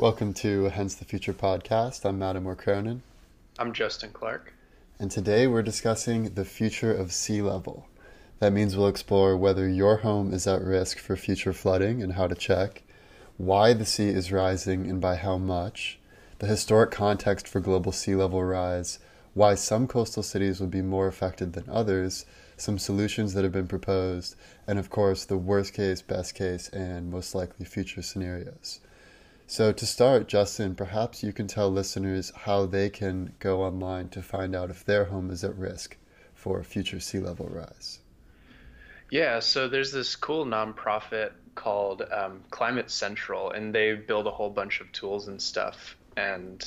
Welcome to Hence the Future podcast. I'm Mattimore Cronin. I'm Justin Clark. And today we're discussing the future of sea level. That means we'll explore whether your home is at risk for future flooding and how to check, why the sea is rising and by how much, the historic context for global sea level rise, why some coastal cities will be more affected than others, some solutions that have been proposed, and of course, the worst case, best case, and most likely future scenarios. So, to start, Justin, perhaps you can tell listeners how they can go online to find out if their home is at risk for future sea level rise. Yeah, so there's this cool nonprofit called um, Climate Central, and they build a whole bunch of tools and stuff. And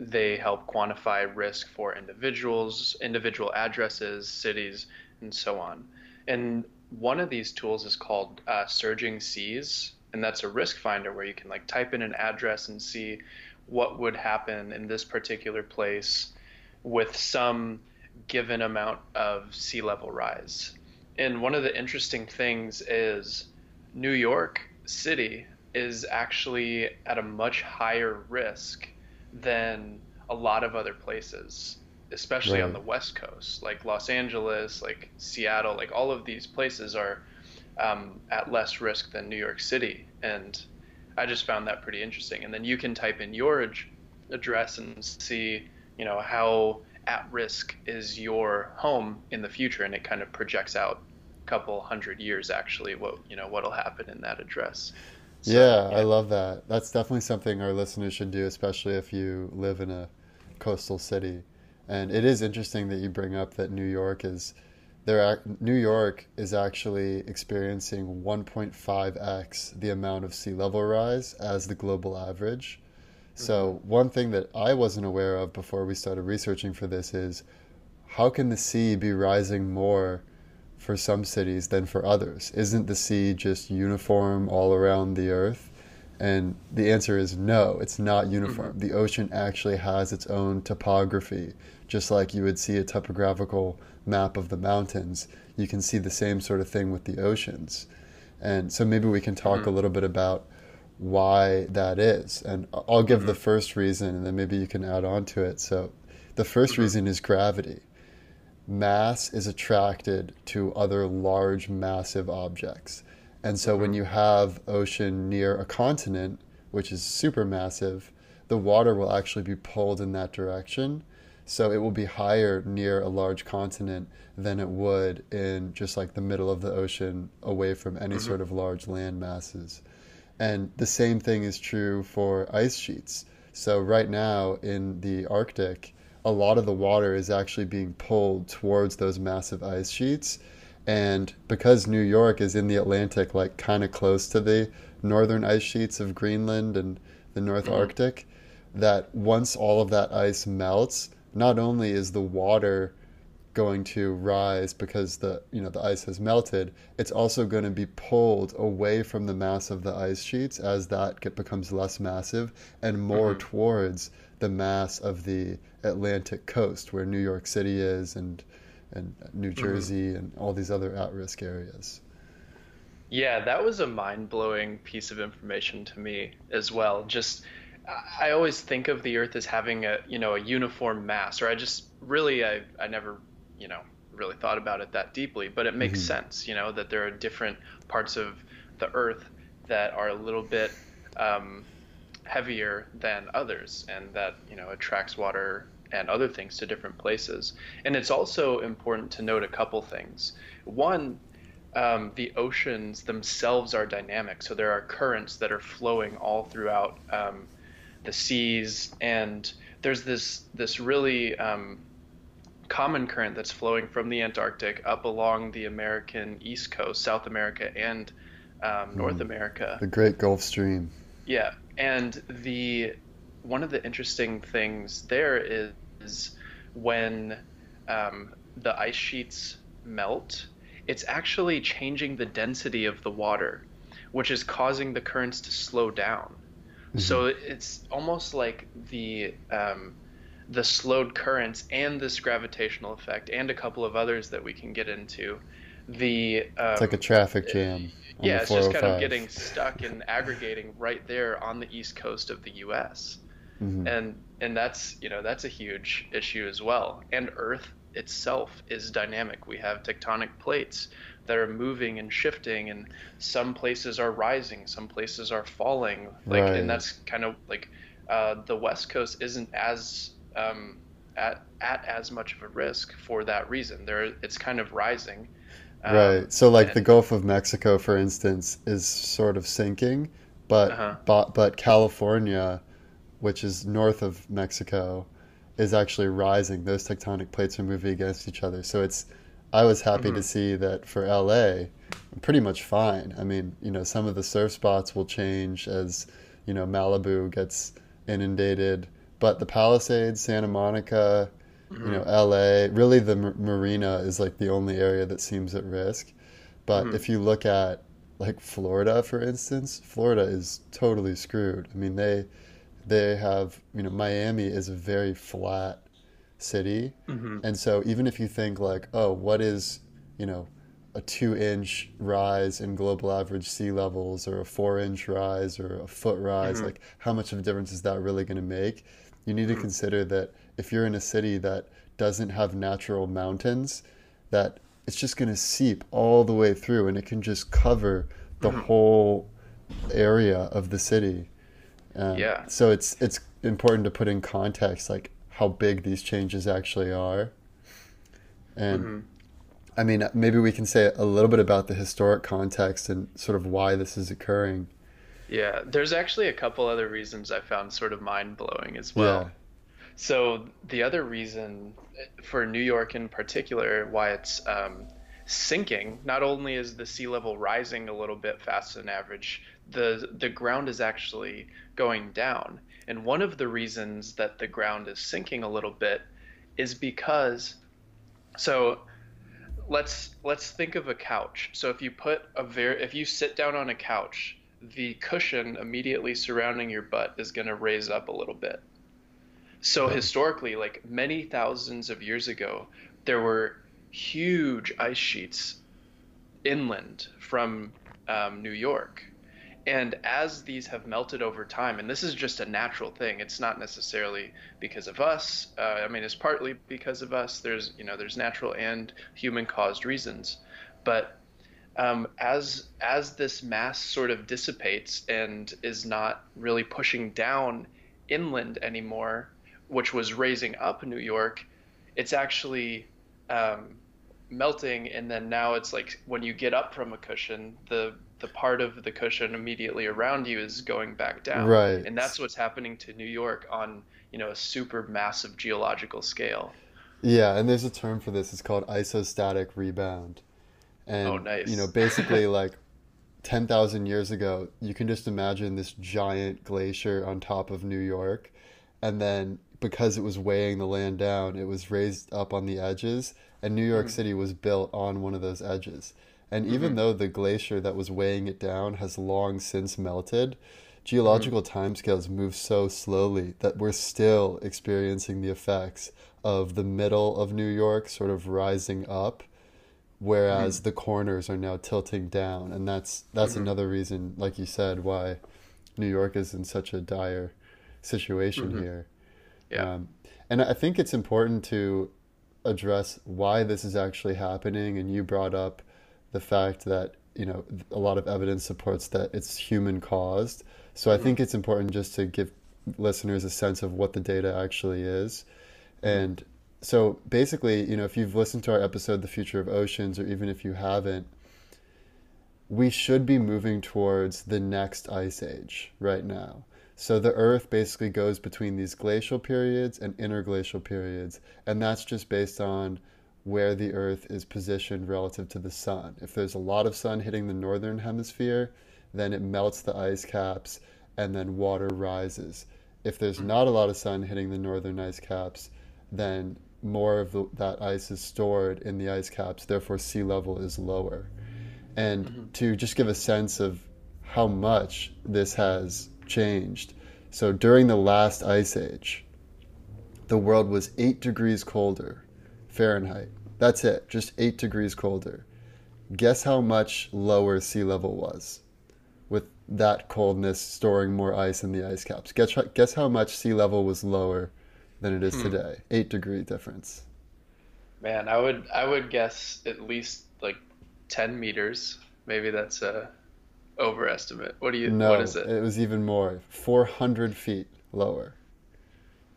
they help quantify risk for individuals, individual addresses, cities, and so on. And one of these tools is called uh, Surging Seas, and that's a risk finder where you can like type in an address and see what would happen in this particular place with some given amount of sea level rise. And one of the interesting things is New York City is actually at a much higher risk than a lot of other places, especially right. on the West Coast, like Los Angeles, like Seattle, like all of these places are um, at less risk than New York City. And I just found that pretty interesting. And then you can type in your ad- address and see, you know, how at risk is your home in the future, and it kind of projects out a couple hundred years actually what you know what'll happen in that address. So, yeah, yeah, I love that. That's definitely something our listeners should do, especially if you live in a coastal city. And it is interesting that you bring up that New York is there. New York is actually experiencing 1.5x the amount of sea level rise as the global average. So mm-hmm. one thing that I wasn't aware of before we started researching for this is how can the sea be rising more for some cities than for others? Isn't the sea just uniform all around the earth? And the answer is no, it's not uniform. Mm-hmm. The ocean actually has its own topography, just like you would see a topographical map of the mountains. You can see the same sort of thing with the oceans. And so maybe we can talk mm-hmm. a little bit about why that is. And I'll give mm-hmm. the first reason and then maybe you can add on to it. So the 1st mm-hmm. reason is gravity mass is attracted to other large, massive objects. And so when mm-hmm. you have ocean near a continent, which is super massive, the water will actually be pulled in that direction. So it will be higher near a large continent than it would in just like the middle of the ocean away from any mm-hmm. sort of large land masses. And the same thing is true for ice sheets. So right now in the Arctic, a lot of the water is actually being pulled towards those massive ice sheets. And because New York is in the Atlantic, like kind of close to the northern ice sheets of Greenland and the North mm-hmm. Arctic, that once all of that ice melts, not only is the water going to rise because the you know the ice has melted it's also going to be pulled away from the mass of the ice sheets as that get, becomes less massive and more mm-hmm. towards the mass of the Atlantic coast where New York City is and and New mm-hmm. Jersey mm-hmm. and all these other at-risk areas. Yeah, that was a mind-blowing piece of information to me as well. Just I always think of the Earth as having a you know a uniform mass, or I just really I I never you know really thought about it that deeply, but it makes mm-hmm. sense, you know, that there are different parts of the Earth that are a little bit um, heavier than others, and that you know attracts water and other things to different places. And it's also important to note a couple things. One, um, the oceans themselves are dynamic, so there are currents that are flowing all throughout um, the seas, and there's this this really um, common current that's flowing from the Antarctic up along the American East Coast, South America, and um, North mm, America. The Great Gulf Stream. Yeah, and the one of the interesting things there is, is when um, the ice sheets melt, it's actually changing the density of the water, which is causing the currents to slow down. Mm-hmm. So it's almost like the um, the slowed currents and this gravitational effect and a couple of others that we can get into. The um, it's like a traffic jam. yeah, it's just kind of getting stuck and aggregating right there on the east coast of the U.S. Mm-hmm. and and that's you know that's a huge issue as well. And Earth itself is dynamic. We have tectonic plates that are moving and shifting, and some places are rising, some places are falling. Like, right. and that's kind of like uh, the West Coast isn't as um, at at as much of a risk for that reason. There, it's kind of rising. Um, right. So, like and, the Gulf of Mexico, for instance, is sort of sinking, but uh-huh. but, but California, which is north of Mexico, is actually rising. Those tectonic plates are moving against each other. So it's I was happy mm-hmm. to see that for LA, I'm pretty much fine. I mean, you know, some of the surf spots will change as, you know, Malibu gets inundated, but the Palisades, Santa Monica, mm-hmm. you know, LA, really the m- marina is like the only area that seems at risk. But mm-hmm. if you look at like Florida, for instance, Florida is totally screwed. I mean, they they have, you know, Miami is a very flat city. Mm-hmm. And so even if you think like, oh, what is, you know, a two inch rise in global average sea levels or a four inch rise or a foot rise, mm-hmm. like how much of a difference is that really going to make? You need to mm-hmm. consider that if you're in a city that doesn't have natural mountains, that it's just going to seep all the way through and it can just cover the mm-hmm. whole area of the city. Um, yeah. So it's it's important to put in context like how big these changes actually are. And mm-hmm. I mean, maybe we can say a little bit about the historic context and sort of why this is occurring. Yeah, there's actually a couple other reasons I found sort of mind blowing as well. Yeah. So the other reason for New York in particular, why it's um, sinking, not only is the sea level rising a little bit faster than average, the the ground is actually going down. And one of the reasons that the ground is sinking a little bit is because so let's let's think of a couch. So if you put a very if you sit down on a couch, the cushion immediately surrounding your butt is going to raise up a little bit. So historically, like many thousands of years ago, there were huge ice sheets inland from um, New York and as these have melted over time, and this is just a natural thing, it's not necessarily because of us. Uh, I mean, it's partly because of us. There's you know there's natural and human caused reasons, but um, as as this mass sort of dissipates and is not really pushing down inland anymore, which was raising up New York, it's actually um, melting, and then now it's like when you get up from a cushion, the the part of the cushion immediately around you is going back down. Right. And that's what's happening to New York on, you know, a super massive geological scale. Yeah, and there's a term for this. It's called isostatic rebound. And oh, nice. you know, basically like 10,000 years ago, you can just imagine this giant glacier on top of New York and then because it was weighing the land down, it was raised up on the edges and New York mm. City was built on one of those edges. And even mm-hmm. though the glacier that was weighing it down has long since melted, geological mm-hmm. timescales move so slowly that we're still experiencing the effects of the middle of New York sort of rising up, whereas mm-hmm. the corners are now tilting down. And that's that's mm-hmm. another reason, like you said, why New York is in such a dire situation mm-hmm. here. Yeah. Um, and I think it's important to address why this is actually happening. And you brought up the fact that you know a lot of evidence supports that it's human caused. So I mm-hmm. think it's important just to give listeners a sense of what the data actually is. And so basically, you know, if you've listened to our episode, The Future of Oceans, or even if you haven't, we should be moving towards the next ice age right now. So the Earth basically goes between these glacial periods and interglacial periods, and that's just based on where the Earth is positioned relative to the sun. If there's a lot of sun hitting the northern hemisphere, then it melts the ice caps and then water rises. If there's mm-hmm. not a lot of sun hitting the northern ice caps, then more of the, that ice is stored in the ice caps, therefore, sea level is lower. And mm-hmm. to just give a sense of how much this has changed. So during the last ice age, the world was 8 degrees colder Fahrenheit. That's it, just 8 degrees colder. guess how much lower sea level was with that coldness storing more ice in the ice caps. Guess, guess how much sea level was lower than it is Hmm. today? Eight degree difference. Man, I would I would guess at least like 10 meters. Maybe that's a overestimate. What do you No, what is it? it was even more. 400 feet lower.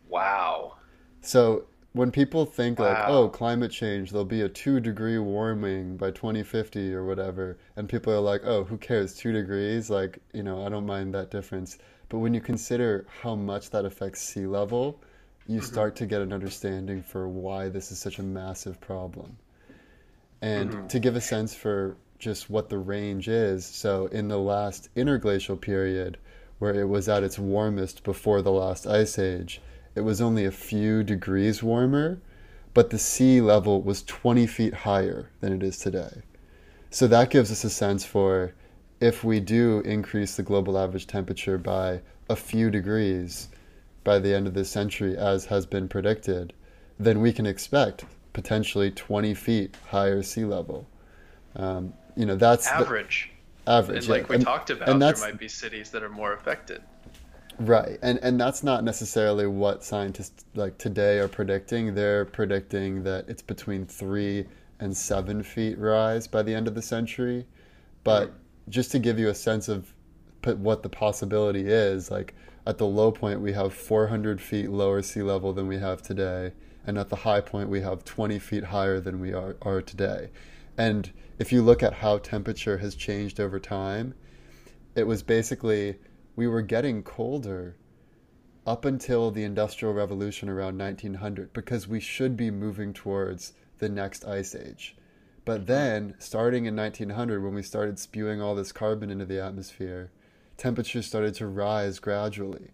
Wow. So when people think like, oh, climate change, there'll be a two degree warming by 2050 or whatever, and people are like, oh, who cares? Two degrees? Like, you know, I don't mind that difference. But when you consider how much that affects sea level, you mm-hmm. start to get an understanding for why this is such a massive problem. And mm-hmm. to give a sense for just what the range is, so in the last interglacial period, where it was at its warmest before the last ice age, it was only a few degrees warmer, but the sea level was 20 feet higher than it is today. So that gives us a sense for if we do increase the global average temperature by a few degrees by the end of this century, as has been predicted, then we can expect potentially 20 feet higher sea level. Um, you know, that's the Average. average. And yeah. like we And- talked about, and there might be cities that are more affected. Right. And and that's not necessarily what scientists like today are predicting. They're predicting that it's between three and seven feet rise by the end of the century. But just to give you a sense of what the possibility is, like at the low point we have 400 feet lower sea level than we have today, and at the high point we have 20 feet higher than we are, are today. And if you look at how temperature has changed over time, it was basically we were getting colder up until the industrial revolution around 1900 because we should be moving towards the next ice age. But then starting in 1900 when we started spewing all this carbon into the atmosphere temperatures started to rise gradually.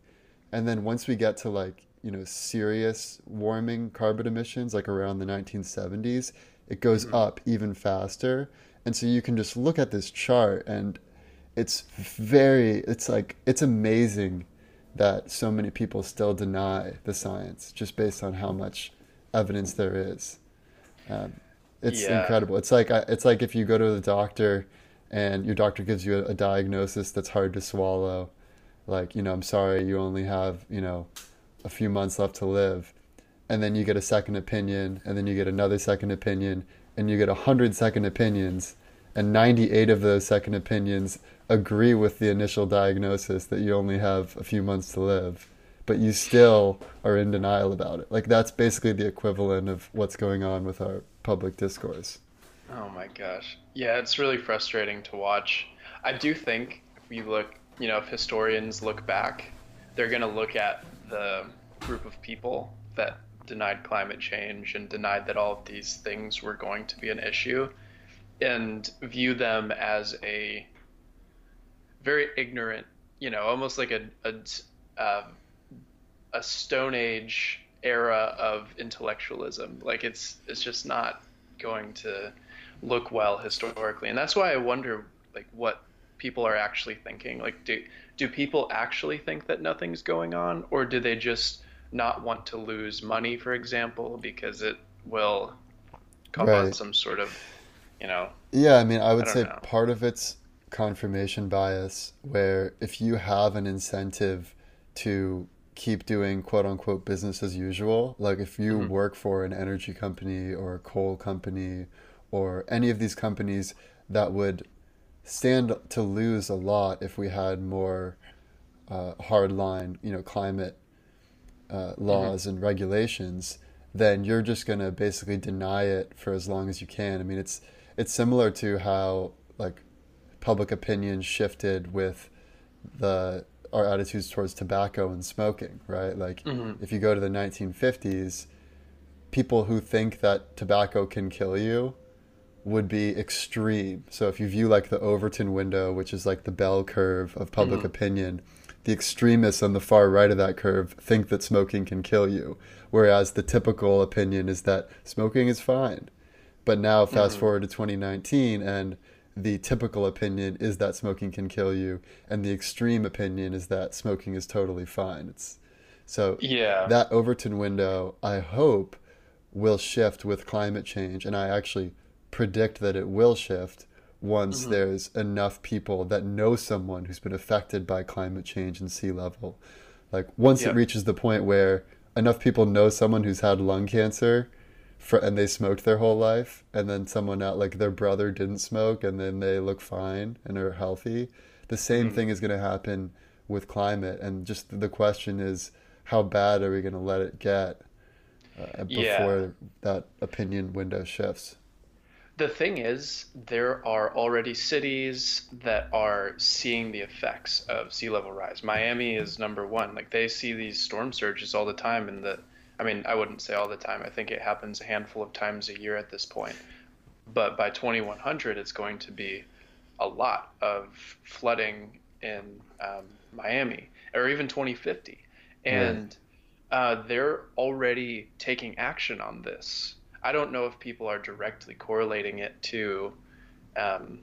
And then once we get to like you know serious warming carbon emissions like around the 1970s it goes mm-hmm. up even faster. And so you can just look at this chart and it's very it's like it's amazing that so many people still deny the science just based on how much evidence there is. Um, it's Yeah. incredible. It's like it's like if you go to the doctor and your doctor gives you a, a diagnosis that's hard to swallow like you know i'm sorry you only have you know a few months left to live. And then you get a second opinion and then you get another second opinion and you get a hundred second opinions and 98 of those second opinions agree with the initial diagnosis that you only have a few months to live but you still are in denial about it like that's basically the equivalent of what's going on with our public discourse Oh my gosh. Yeah, it's really frustrating to watch. I do think if we look, you know, if historians look back, they're going to look at the group of people that denied climate change and denied that all of these things were going to be an issue and view them as a very ignorant, you know, almost like a a, uh, a Stone Age era of intellectualism. Like it's it's just not going to look well historically, and that's why I wonder like what people are actually thinking. Like, do do people actually think that nothing's going on, or do they just not want to lose money, for example, because it will come on Right. some sort of, you know, Yeah, I mean, I would don't say know. part of it's confirmation bias, where if you have an incentive to keep doing quote unquote business as usual, like if you Mhm. work for an energy company or a coal company or any of these companies that would stand to lose a lot if we had more uh, hardline, you know, climate uh, laws and regulations, then you're just going to basically deny it for as long as you can. I mean, it's it's similar to how like public opinion shifted with the our attitudes towards tobacco and smoking, right? Like Mhm. if you go to the 1950s, people who think that tobacco can kill you would be extreme. So if you view like the Overton window, which is like the bell curve of public Mhm. opinion, the extremists on the far right of that curve think that smoking can kill you, whereas the typical opinion is that smoking is fine. But now fast Mhm. forward to 2019 and the typical opinion is that smoking can kill you and the extreme opinion is that smoking is totally fine. It's so yeah, that Overton window, I hope, will shift with climate change, and I actually predict that it will shift once mm-hmm. there's enough people that know someone who's been affected by climate change and sea level. Like once it reaches the point where enough people know someone who's had lung cancer for, and they smoked their whole life and then someone out like their brother didn't smoke and then they look fine and are healthy the same mm. thing is going to happen with climate and just the question is how bad are we going to let it get uh, before yeah. that opinion window shifts the thing is there are already cities that are seeing the effects of sea level rise miami is number one like they see these storm surges all the time and the I mean, I wouldn't say all the time. I think it happens a handful of times a year at this point. But by 2100, it's going to be a lot of flooding in um, Miami, or even 2050. And uh, they're already taking action on this. I don't know if people are directly correlating it to, um,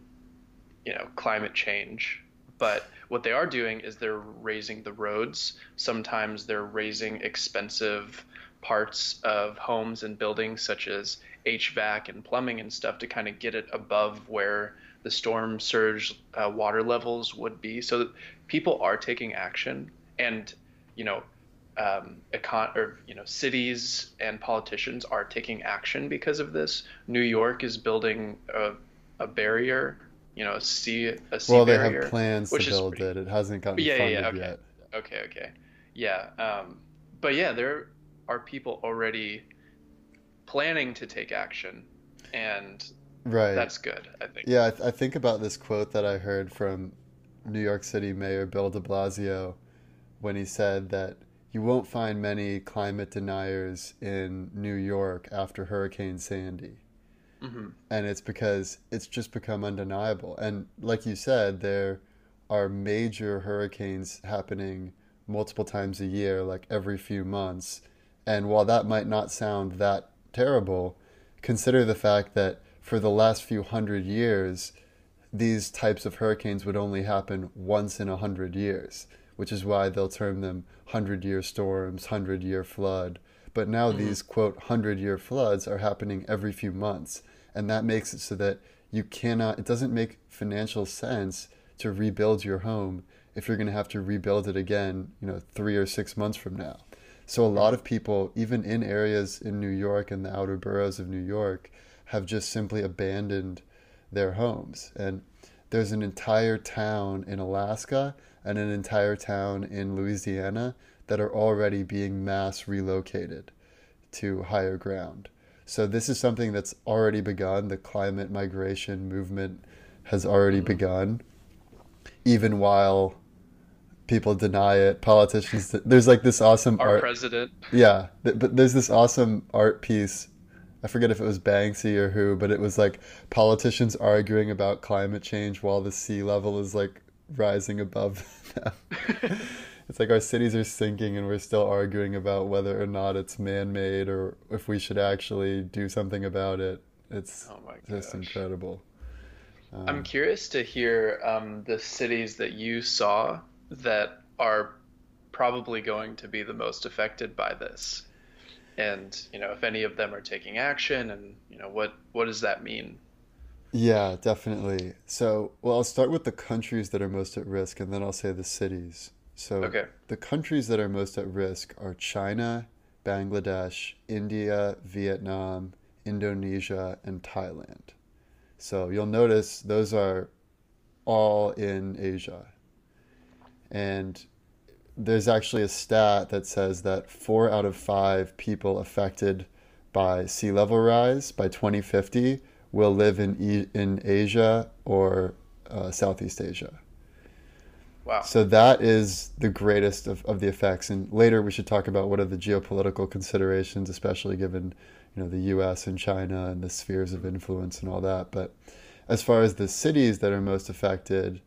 you know, climate change, but what they are doing is they're raising the roads. Sometimes they're raising expensive parts of homes and buildings, such as HVAC and plumbing and stuff, to kind of get it above where the storm surge uh, water levels would be. So people are taking action, and you know, um, econ- or you know, cities and politicians are taking action because of this. New York is building a, a barrier, you know, a sea a sea well, they barrier, have plans to build pretty, it. It hasn't gotten yeah, funded yeah, okay. yet. Okay, okay, yeah. Um, but yeah, they're are people already planning to take action? And right. that's good i think. Yeah I, th- I, think about this quote that i heard from new york city mayor bill de blasio when he said that you won't find many climate deniers in new york after hurricane sandy. Mm-hmm. and it's because it's just become undeniable. And like you said there are major hurricanes happening multiple times a year like every few months and while that might not sound that terrible, consider the fact that for the last few hundred years, these types of hurricanes would only happen once in a hundred years, which is why they'll term them hundred year storms, hundred year flood. But now mm-hmm. these quote hundred year floods are happening every few months. And that makes it so that you cannot, it doesn't make financial sense to rebuild your home if you're going to have to rebuild it again, you know, three or six months from now. So a lot of people, even in areas in New York and the outer boroughs of New York, have just simply abandoned their homes. And there's an entire town in Alaska and an entire town in Louisiana that are already being mass relocated to higher ground. So this is something that's already begun. The climate migration movement has already begun, even while people deny it. Politicians, there's like this awesome our art. president. Yeah, but there's this awesome art piece. I forget if it was Banksy or who, but it was like politicians arguing about climate change while the sea level is like rising above them. it's like our cities are sinking and we're still arguing about whether or not it's man-made or if we should actually do something about it. It's oh just incredible. Um, I'm curious to hear um, the cities that you saw that are probably going to be the most affected by this. And you know if any of them are taking action and you know what what does that mean? Yeah definitely. So well i'll start with the countries that are most at risk and then i'll say the cities. So okay. the countries that are most at risk are china bangladesh india vietnam indonesia and thailand. So you'll notice those are all in asia and there's actually a stat that says that four out of five people affected by sea level rise by 2050 will live in in Asia or uh, Southeast Asia. Wow. So that is the greatest of, of the effects. And later we should talk about what are the geopolitical considerations, especially given you know the U.S. and China and the spheres of influence and all that. But as far as the cities that are most affected,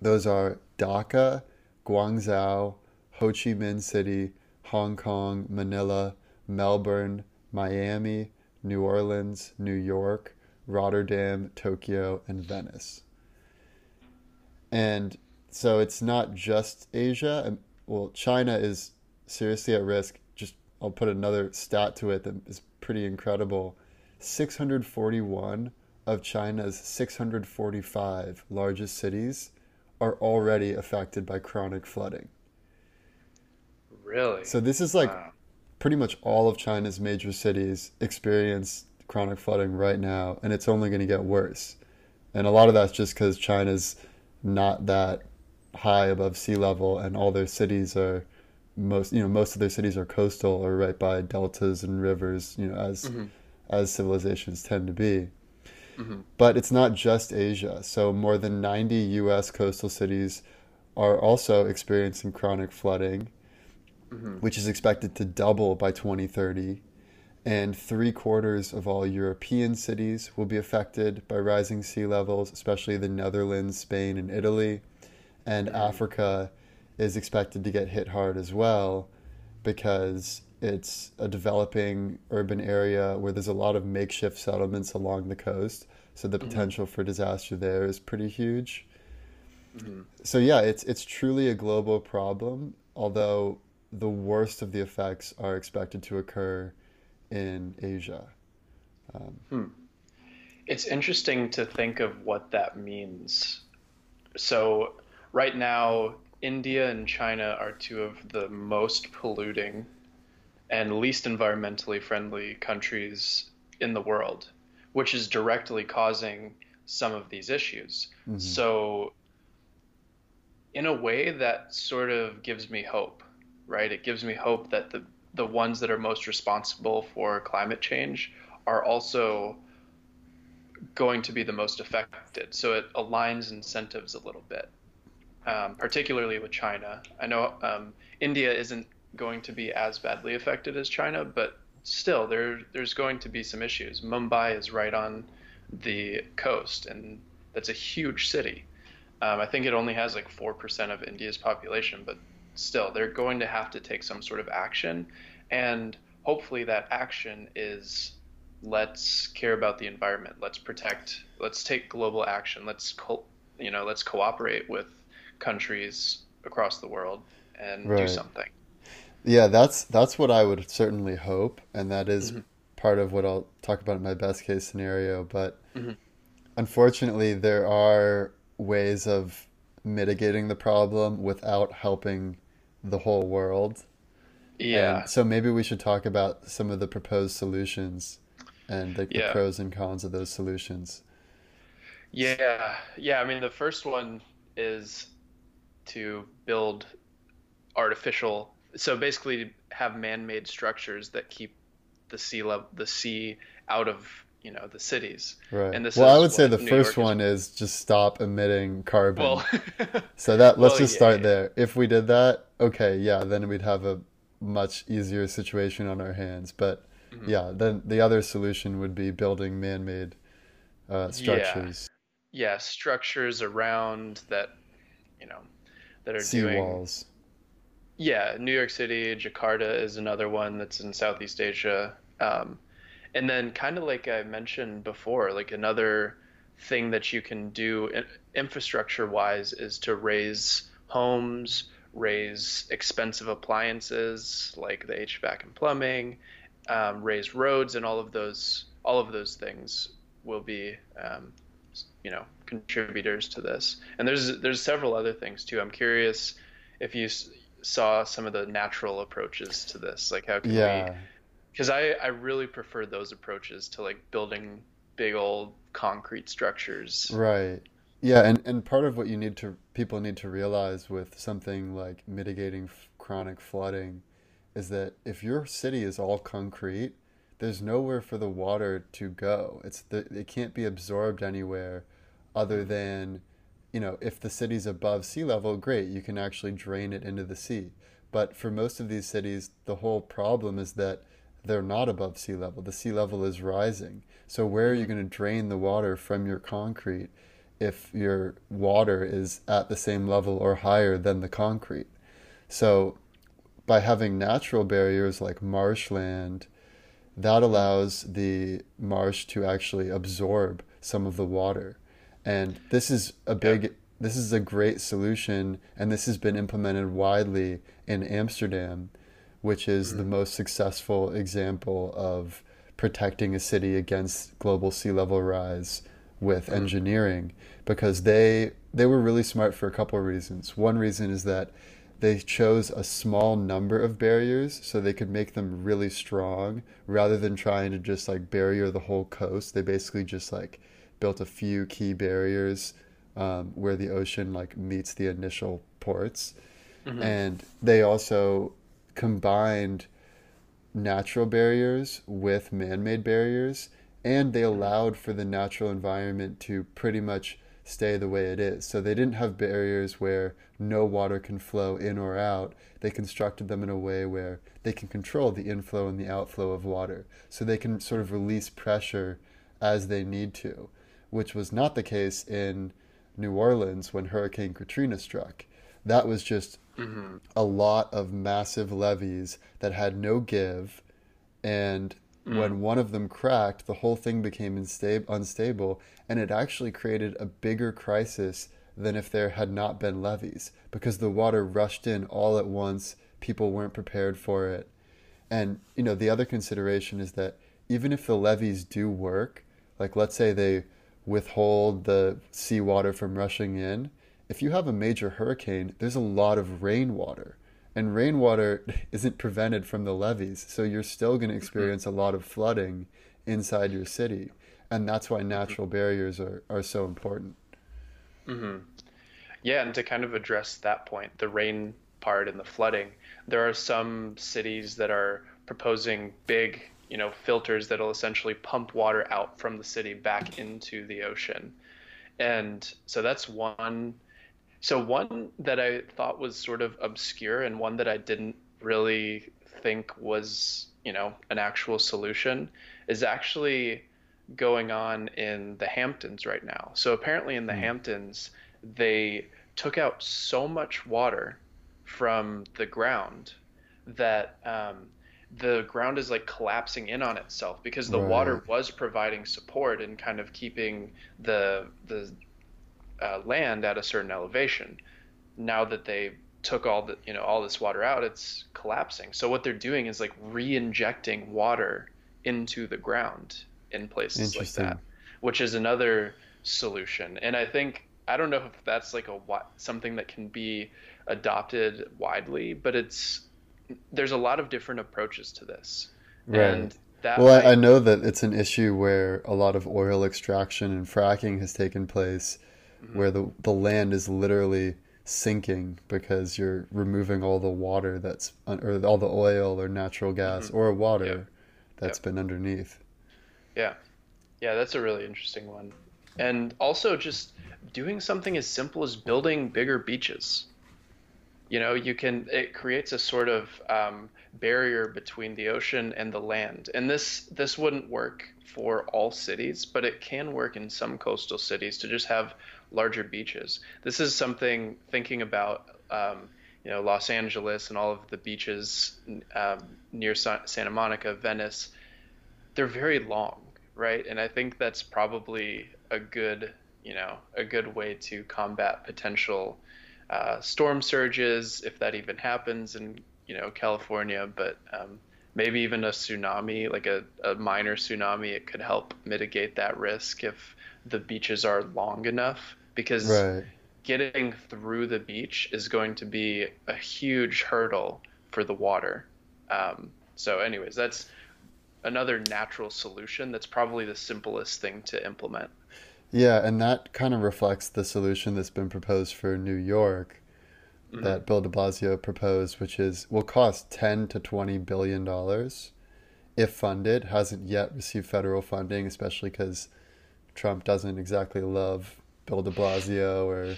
those are Dhaka, Guangzhou, Ho Chi Minh City, Hong Kong, Manila, Melbourne, Miami, New Orleans, New York, Rotterdam, Tokyo, and Venice. And so it's not just Asia. Um, well, China is seriously at risk. Just I'll put another stat to it that is pretty incredible. 641 of China's 645 largest cities are already affected by chronic flooding. Really? So this is like Wow. pretty much all of China's major cities experience chronic flooding right now, and it's only going to get worse. And a lot of that's just because China's not that high above sea level, and all their cities are most you know most of their cities are coastal or right by deltas and rivers, you know as Mhm. as civilizations tend to be. Mhm. But it's not just Asia. So more than 90 U.S. coastal cities are also experiencing chronic flooding Mhm. which is expected to double by 2030. And three quarters of all European cities will be affected by rising sea levels, especially the Netherlands, Spain, and Italy. And Mhm. Africa is expected to get hit hard as well because it's a developing urban area where there's a lot of makeshift settlements along the coast. So the Mhm. potential for disaster there is pretty huge. Mhm. So yeah, it's it's truly a global problem, although the worst of the effects are expected to occur in Asia. Um, Hmm. It's interesting to think of what that means. So, right now, India and China are two of the most polluting and least environmentally friendly countries in the world, which is directly causing some of these issues. mhm. So, in a way, that sort of gives me hope, right? It gives me hope that the, the ones that are most responsible for climate change are also going to be the most affected. So it aligns incentives a little bit, um, particularly with China. I know um, India isn't going to be as badly affected as China, but still, there there's going to be some issues. Mumbai is right on the coast, and that's a huge city. Um, I think it only has like 4% of India's population, but still, they're going to have to take some sort of action. And hopefully, that action is let's care about the environment. Let's protect, let's take global action. Let's, co- you know, let's cooperate with countries across the world and do something. Yeah, that's that's what I would certainly hope, and that is Mhm. part of what I'll talk about in my best case scenario. But Mhm. unfortunately, there are ways of mitigating the problem without helping the whole world. Yeah. And so maybe we should talk about some of the proposed solutions and the, the pros and cons of those solutions. Yeah, yeah. I mean, the first one is to build artificial, so basically have man-made structures that keep the sea level, the sea out of, you know, the cities. Right. And this well, I would say the New first York one is just stop emitting carbon. Well, so that let's well, just start yeah. there. If we did that, okay, yeah, then we'd have a much easier situation on our hands. But Mhm. yeah, then the other solution would be building man-made uh, structures, yeah, yeah. structures around that, you know, that are doing. seawalls. Yeah, New York City, Jakarta is another one that's in Southeast Asia. Um, and then, kind of like I mentioned before, like another thing that you can do infrastructure wise is to raise homes, raise expensive appliances like the HVAC and plumbing, um, raise roads, and all of those all of those things will be um, you know contributors to this. And there's there's several other things too. I'm curious if you saw some of the natural approaches to this, like how can we Yeah, because I, I really prefer those approaches to like building big old concrete structures. right. Yeah, and, and part of what you need to people need to realize with something like mitigating f- chronic flooding is that if your city is all concrete, there's nowhere for the water to go. It's the, it can't be absorbed anywhere other mm. than, you know, if the city's above sea level, great, you can actually drain it into the sea. But for most of these cities, the whole problem is that they're not above sea level. The sea level is rising. So where are you going to drain the water from your concrete if your water is at the same level or higher than the concrete? So by having natural barriers like marshland, that allows the marsh to actually absorb some of the water. And this is a big this is a great solution and this has been implemented widely in Amsterdam, which is the mm-hmm. most successful example of protecting a city against global sea level rise with mm-hmm. engineering because they they were really smart for a couple of reasons. One reason is that they chose a small number of barriers so they could make them really strong rather than trying to just like barrier the whole coast. They basically just like built a few key barriers um, where the ocean like meets the initial ports, mm-hmm. and they also combined natural barriers with man-made barriers, and they allowed for the natural environment to pretty much stay the way it is. So they didn't have barriers where no water can flow in or out. They constructed them in a way where they can control the inflow and the outflow of water. So they can sort of release pressure as they need to, which was not the case in New Orleans when Hurricane Katrina struck. That was just mm-hmm. a lot of massive levees that had no give and Mm. When one of them cracked, the whole thing became insta- unstable, and it actually created a bigger crisis than if there had not been levees because the water rushed in all at once. People weren't prepared for it. And, you know, the other consideration is that even if the levees do work, like let's say they withhold the seawater from rushing in, if you have a major hurricane, there's a lot of rainwater and rainwater isn't prevented from the levees so you're still going to mm-hmm. experience a lot of flooding inside your city and that's why natural barriers are, are so important mm-hmm. yeah and to kind of address that point the rain part and the flooding there are some cities that are proposing big you know filters that'll essentially pump water out from the city back into the ocean and so that's one so one that I thought was sort of obscure and one that I didn't really think was, you know, an actual solution is actually going on in the Hamptons right now. So apparently in the mm. Hamptons, they took out so much water from the ground that um, the ground is like collapsing in on itself because the right. water was providing support and kind of keeping the the uh, land at a certain elevation. Now that they took all the you know all this water out, it's collapsing. So what they're doing is like re-injecting water into the ground in places like that, which is another solution. And I think I don't know if that's like a something that can be adopted widely, but it's there's a lot of different approaches to this. Right. And that well, might... I, I know that it's an issue where a lot of oil extraction and fracking has taken place mm-hmm. where the the land is literally sinking because you're removing all the water that's or all the oil or natural gas mm-hmm. or water yep. that's yep. been underneath. Yeah. Yeah, that's a really interesting one. And also just doing something as simple as building bigger beaches. You know, you can it creates a sort of um, barrier between the ocean and the land. And this this wouldn't work for all cities, but it can work in some coastal cities to just have larger beaches. This is something thinking about, um, you know, Los Angeles and all of the beaches um, near Sa- Santa Monica, Venice. They're very long, right? And I think that's probably a good, you know, a good way to combat potential uh, storm surges, if that even happens in, you know, California. But um, maybe even a tsunami, like a, a minor tsunami, it could help mitigate that risk if the beaches are long enough because right. getting through the beach is going to be a huge hurdle for the water. Um, so, anyways, that's another natural solution that's probably the simplest thing to implement. Yeah, and that kind of reflects the solution that's been proposed for New York mm-hmm. that Bill de Blasio proposed, which is will cost 10 to 20 billion dollars if funded. Hasn't yet received federal funding, especially because Trump doesn't exactly love Bill De Blasio or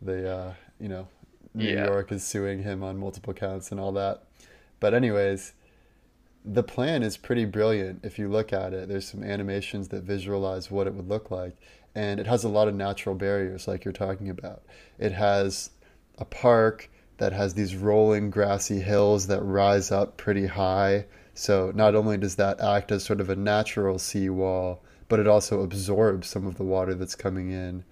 the uh, you know New yeah. York is suing him on multiple counts and all that. But anyways, the plan is pretty brilliant if you look at it. There's some animations that visualize what it would look like, and it has a lot of natural barriers, like you're talking about. It has a park that has these rolling grassy hills that rise up pretty high. So not only does that act as sort of a natural seawall, but it also absorbs some of the water that's coming in.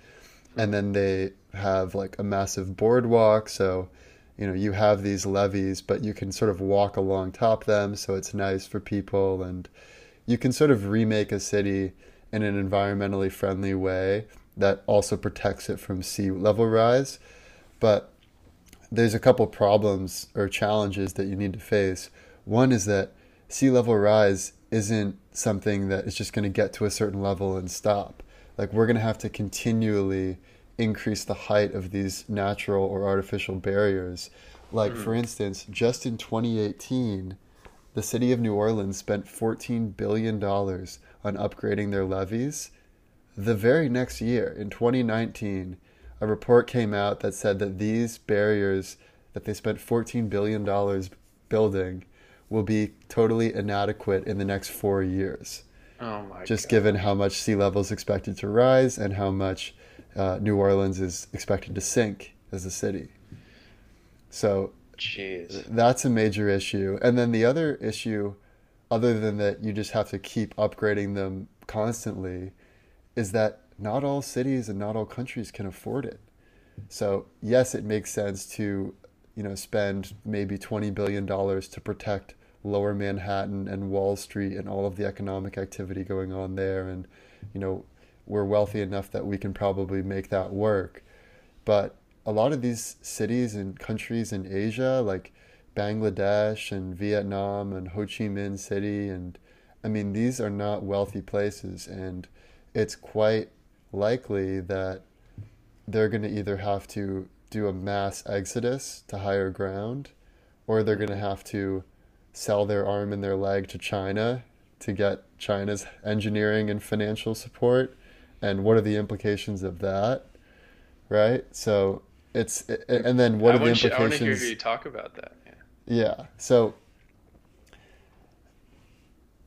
And then they have like a massive boardwalk, so you know you have these levees, but you can sort of walk along top them, so it's nice for people, and you can sort of remake a city in an environmentally friendly way that also protects it from sea level rise. But there's a couple problems or challenges that you need to face. One is that sea level rise isn't something that is just going to get to a certain level and stop. Like we're going to have to continually increase the height of these natural or artificial barriers. Like for hmm. instance, just in 2018, the city of New Orleans spent 14 billion dollars on upgrading their levees. The very next year, in 2019, a report came out that said that these barriers that they spent $14 billion building will be totally inadequate in the next four years. Oh my Just God. given how much sea level is expected to rise and how much uh, New Orleans is expected to sink as a city. So Jeez. that's a major issue. And then the other issue, other than that, you just have to keep upgrading them constantly, is that not all cities and not all countries can afford it. So yes, it makes sense to, you know, spend maybe twenty billion dollars to protect Lower Manhattan and Wall Street and all of the economic activity going on there, and you know, we're wealthy enough that we can probably make that work. But a lot of these cities and countries in Asia, like Bangladesh and Vietnam and Ho Chi Minh City, and I mean, these are not wealthy places, and it's quite likely that they're going to either have to do a mass exodus to higher ground or they're going to have to sell their arm and their leg to China to get China's engineering and financial support. And what are the implications of that? Right? So it's and then what I are the implications you, I want to hear you talk about that yeah. so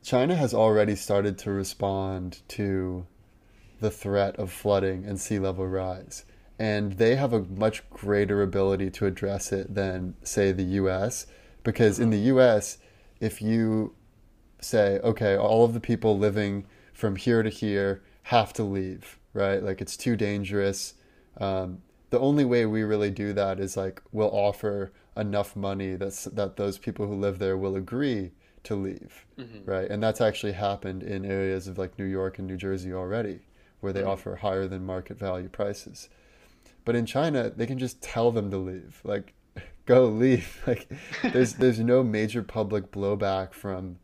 China has already started to respond to the threat of flooding and sea level rise. And they have a much greater ability to address it than, say, the US. Because in the US, if you say, okay, all of the people living from here to here have to leave, right? Like it's too dangerous. Um, the only way we really do that is like we'll offer enough money that's that those people who live there will agree to leave, mm-hmm. right? And that's actually happened in areas of like New York and New Jersey already where they mm-hmm. offer higher than market value prices. But in China, they can just tell them to leave. Like, go leave. Like, there's there's no major public blowback from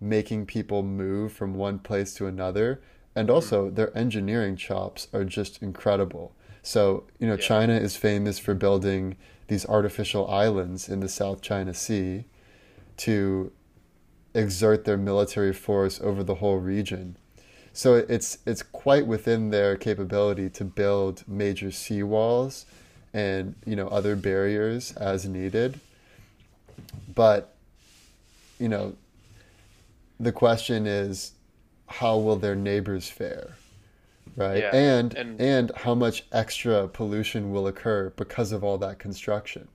making people move from one place to another. And also, mm-hmm. their engineering chops are just incredible. So, you know, yeah. China is famous for building these artificial islands in the South China Sea to exert their military force over the whole region. So it's it's quite within their capability to build major seawalls and you know other barriers as needed. But you know the question is how will their neighbors fare? Right? Yeah. And, and and how much extra pollution will occur because of all that construction.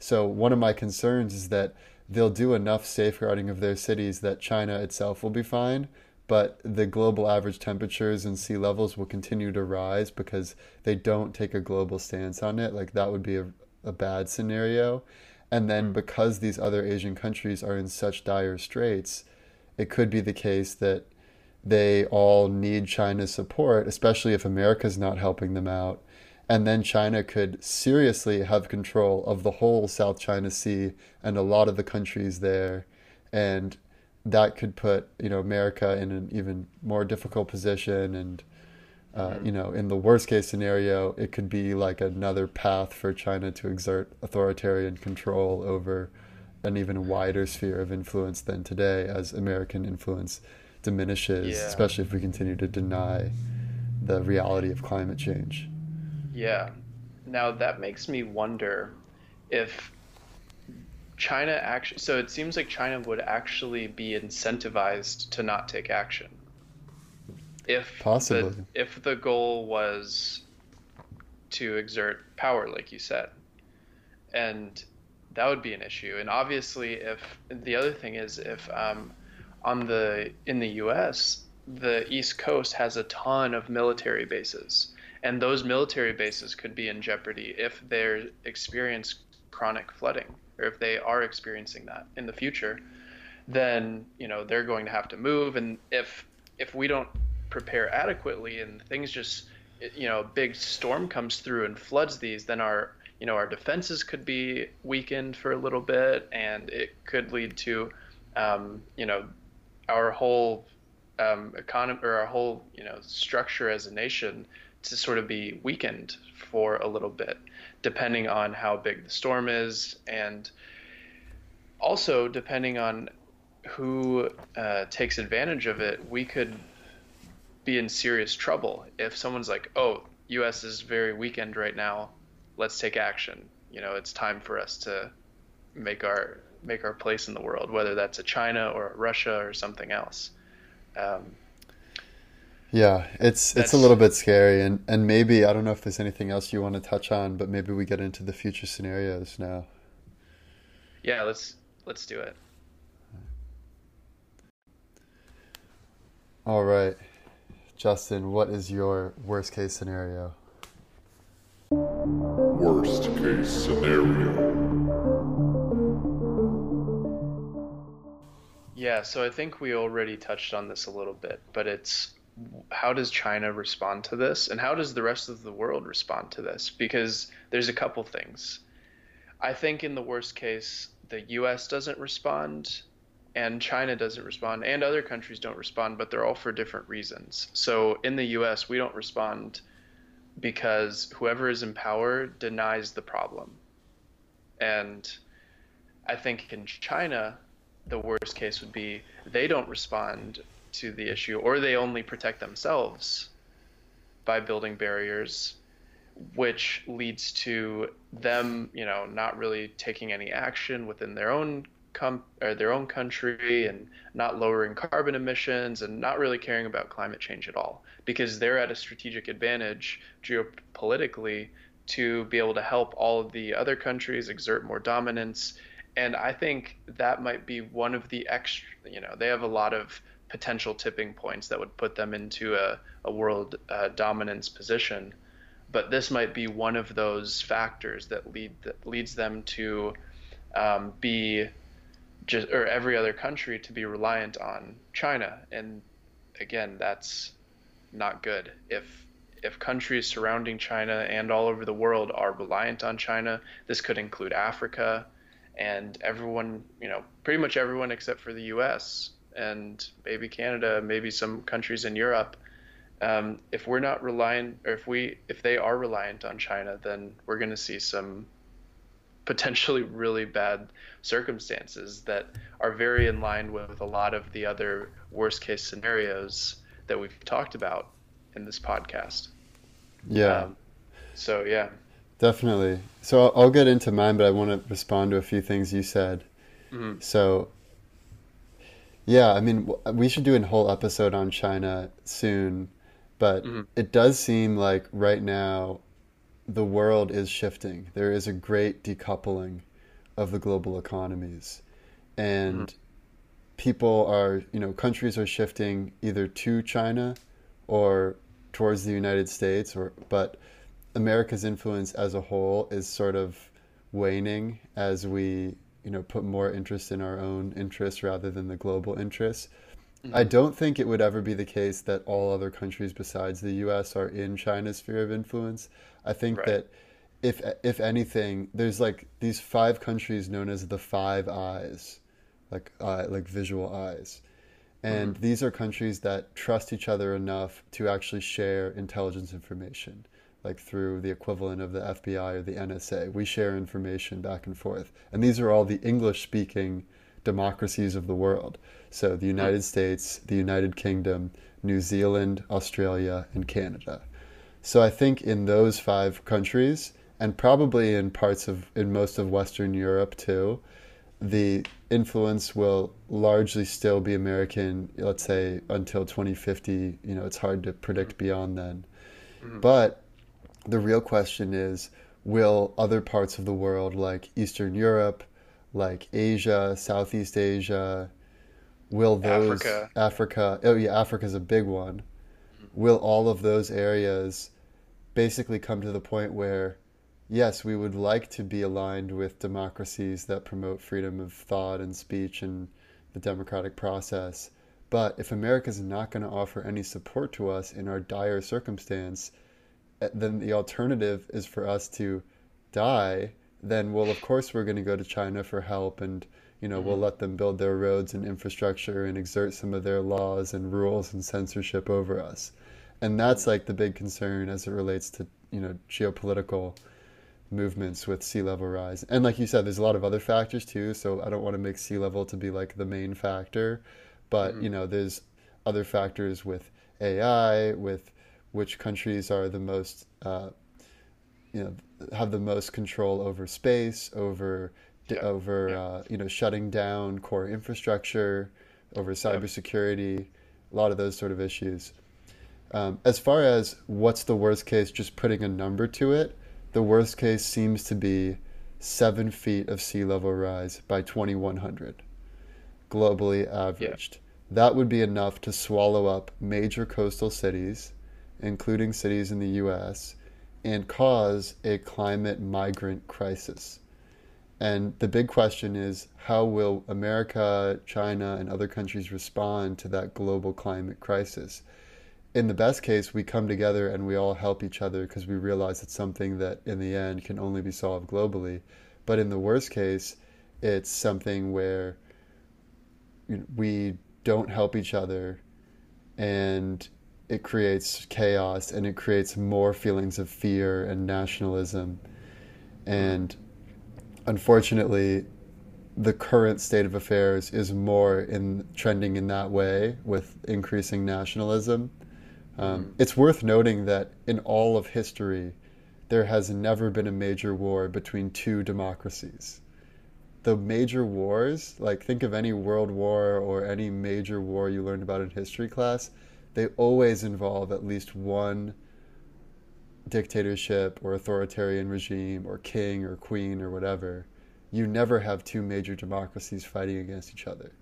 So one of my concerns is that they'll do enough safeguarding of their cities that China itself will be fine, but the global average temperatures and sea levels will continue to rise because they don't take a global stance on it. Like that would be a, a bad scenario. And then mm-hmm. because these other Asian countries are in such dire straits, it could be the case that they all need China's support, especially if America's not helping them out. And then China could seriously have control of the whole South China Sea and a lot of the countries there. And that could put you know America in an even more difficult position, and uh, mm-hmm. you know in the worst case scenario, it could be like another path for China to exert authoritarian control over an even wider sphere of influence than today, as American influence diminishes, yeah. especially if we continue to deny the reality of climate change. Yeah. Now that makes me wonder if China actually, so it seems like China would actually be incentivized to not take action. If possibly, the, if the goal was to exert power, like you said, and that would be an issue. And obviously, if the other thing is if um, on the in the U.S. the East Coast has a ton of military bases, and those military bases could be in jeopardy if they experience chronic flooding or if they are experiencing that in the future, then you know they're going to have to move. And if if we don't prepare adequately and things just you know a big storm comes through and floods these then our you know our defenses could be weakened for a little bit and it could lead to um, you know our whole um, economy or our whole you know structure as a nation to sort of be weakened for a little bit depending on how big the storm is and also depending on who uh, takes advantage of it we could be in serious trouble if someone's like, "Oh, U.S. is very weakened right now. Let's take action." You know, it's time for us to make our make our place in the world, whether that's a China or a Russia or something else. Um, yeah, it's it's a little bit scary, and and maybe I don't know if there's anything else you want to touch on, but maybe we get into the future scenarios now. Yeah, let's let's do it. All right. Justin, what is your worst case scenario? Worst case scenario. Yeah, so I think we already touched on this a little bit, but it's how does China respond to this and how does the rest of the world respond to this? Because there's a couple things. I think in the worst case, the US doesn't respond and China doesn't respond, and other countries don't respond, but they're all for different reasons. So in the US, we don't respond because whoever is in power denies the problem. And I think in China, the worst case would be they don't respond to the issue, or they only protect themselves by building barriers, which leads to them, you know, not really taking any action within their own com- or their own country and not lowering carbon emissions and not really caring about climate change at all because they're at a strategic advantage geopolitically to be able to help all of the other countries exert more dominance and I think that might be one of the extra you know they have a lot of potential tipping points that would put them into a, a world uh, dominance position but this might be one of those factors that lead that leads them to um, be just or every other country to be reliant on China. And again, that's not good. If if countries surrounding China and all over the world are reliant on China, this could include Africa and everyone, you know, pretty much everyone except for the U.S. and maybe Canada, maybe some countries in Europe. Um, if we're not reliant, or if we, if they are reliant on China, then we're going to see some potentially really bad circumstances that are very in line with a lot of the other worst case scenarios that we've talked about in this podcast. Yeah. Um, so, yeah. Definitely. So I'll get into mine, but I want to respond to a few things you said. Mm-hmm. So, yeah, I mean, we should do a whole episode on China soon, but mm-hmm. it does seem like right now the world is shifting. There is a great decoupling of the global economies. And mm-hmm. people are, you know, countries are shifting either to China or towards the United States or but America's influence as a whole is sort of waning as we, you know, put more interest in our own interests rather than the global interests. Mm-hmm. I don't think it would ever be the case that all other countries besides the US are in China's sphere of influence. I think right. that if if anything, there's like these five countries known as the Five Eyes, like uh, like visual eyes, and mm-hmm. these are countries that trust each other enough to actually share intelligence information, like through the equivalent of the FBI or the NSA. We share information back and forth, and these are all the English-speaking democracies of the world. So the United mm-hmm. States, the United Kingdom, New Zealand, Australia, and Canada. So I think in those five countries, and probably in parts of in most of Western Europe too, the influence will largely still be American. Let's say until 2050. You know, it's hard to predict mm-hmm. beyond then. Mm-hmm. But the real question is, will other parts of the world, like Eastern Europe, like Asia, Southeast Asia, will those Africa? Africa oh yeah, Africa is a big one will all of those areas basically come to the point where, yes, we would like to be aligned with democracies that promote freedom of thought and speech and the democratic process, But if America is not going to offer any support to us in our dire circumstance, then the alternative is for us to die. Then, well, of course, we're going to go to China for help and you know, mm-hmm. we'll let them build their roads and infrastructure and exert some of their laws and rules and censorship over us. And that's like the big concern as it relates to, you know, geopolitical movements with sea level rise. And like you said, there's a lot of other factors too. So I don't want to make sea level to be like the main factor, but mm-hmm. you know, there's other factors with AI, with which countries are the most, uh, you know, have the most control over space, over yeah. over yeah. Uh, you know shutting down core infrastructure, over cybersecurity, a lot of those sort of issues. Um, as far as what's the worst case, just putting a number to it, the worst case seems to be seven feet of sea level rise by 2100, globally averaged. Yeah. That would be enough to swallow up major coastal cities, including cities in the US, and cause a climate migrant crisis. And the big question is how will America, China, and other countries respond to that global climate crisis? In the best case, we come together and we all help each other because we realize it's something that in the end can only be solved globally. But in the worst case, it's something where we don't help each other and it creates chaos and it creates more feelings of fear and nationalism. And unfortunately, the current state of affairs is more in trending in that way with increasing nationalism. Um, mm. It's worth noting that in all of history, there has never been a major war between two democracies. The major wars, like think of any world war or any major war you learned about in history class, they always involve at least one dictatorship or authoritarian regime or king or queen or whatever, you never have two major democracies fighting against each other.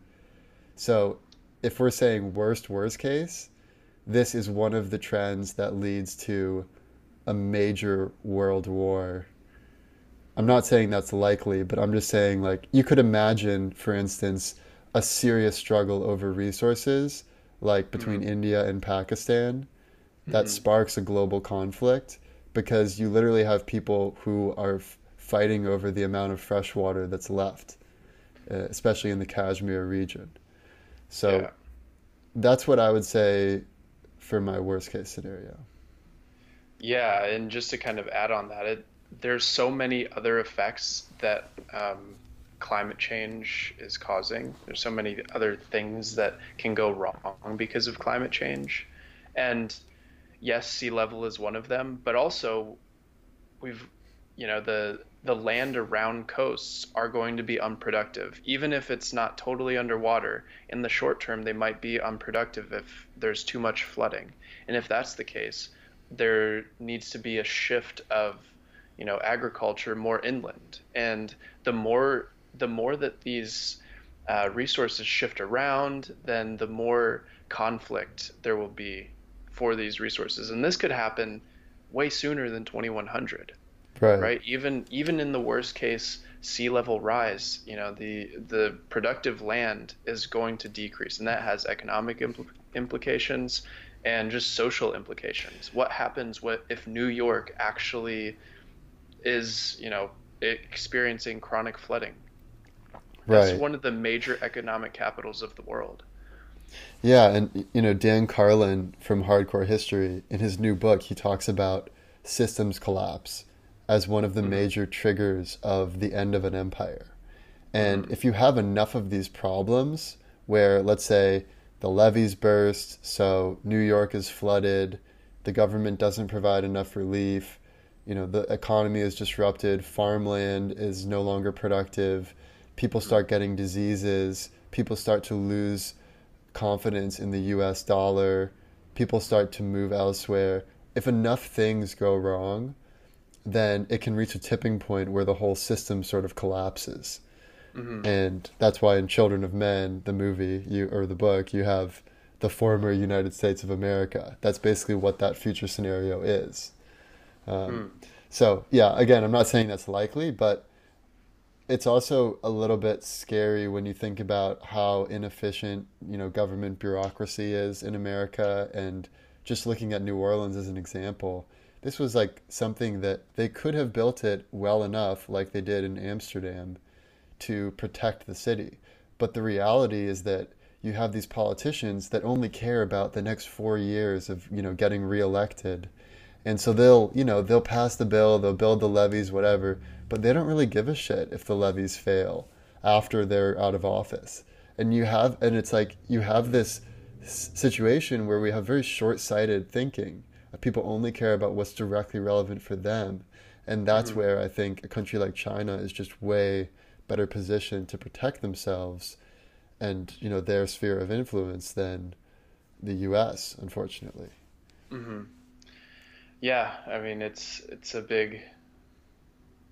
So, if we're saying worst, worst case, this is one of the trends that leads to a major world war. I'm not saying that's likely, but I'm just saying, like, you could imagine, for instance, a serious struggle over resources, like between mm-hmm. India and Pakistan, that mm-hmm. sparks a global conflict because you literally have people who are f- fighting over the amount of fresh water that's left, uh, especially in the Kashmir region. So yeah. that's what I would say for my worst case scenario. Yeah, and just to kind of add on that, it there's so many other effects that um, climate change is causing. There's so many other things that can go wrong because of climate change, and yes, sea level is one of them, but also we've you know the the land around coasts are going to be unproductive. Even if it's not totally underwater in the short term they might be unproductive if there's too much flooding. And if that's the case there needs to be a shift of you know agriculture more inland. And the more the more that these uh, resources shift around then the more conflict there will be for these resources, and this could happen way sooner than 2100. Right. right. Even even in the worst case sea level rise, you know, the the productive land is going to decrease, and that has economic impl- implications and just social implications. What happens what if New York actually is, you know, experiencing chronic flooding? That's right. one of the major economic capitals of the world. Yeah, and you know Dan Carlin from Hardcore History in his new book he talks about systems collapse as one of the mm-hmm. major triggers of the end of an empire. And mm-hmm. if you have enough of these problems where let's say the levees burst, so New York is flooded, the government doesn't provide enough relief, you know, the economy is disrupted, farmland is no longer productive, people start getting diseases, people start to lose confidence in the US dollar, people start to move elsewhere. If enough things go wrong, then it can reach a tipping point where the whole system sort of collapses. Mm-hmm. And that's why in Children of Men, the movie you or the book, you have the former United States of America. That's basically what that future scenario is. Um, mm. So yeah, again, I'm not saying that's likely, but it's also a little bit scary when you think about how inefficient you know government bureaucracy is in America, and just looking at New Orleans as an example. This was like something that they could have built it well enough, like they did in Amsterdam, to protect the city. But the reality is that you have these politicians that only care about the next four years of you know getting reelected, and so they'll you know they'll pass the bill, they'll build the levees, whatever, but they don't really give a shit if the levees fail after they're out of office. And you have and it's like you have this situation where we have very short-sighted thinking. People only care about what's directly relevant for them. And that's mm-hmm. where I think a country like China is just way better positioned to protect themselves and you know their sphere of influence than the U.S. Unfortunately. Mm-hmm. Yeah, I mean it's it's a big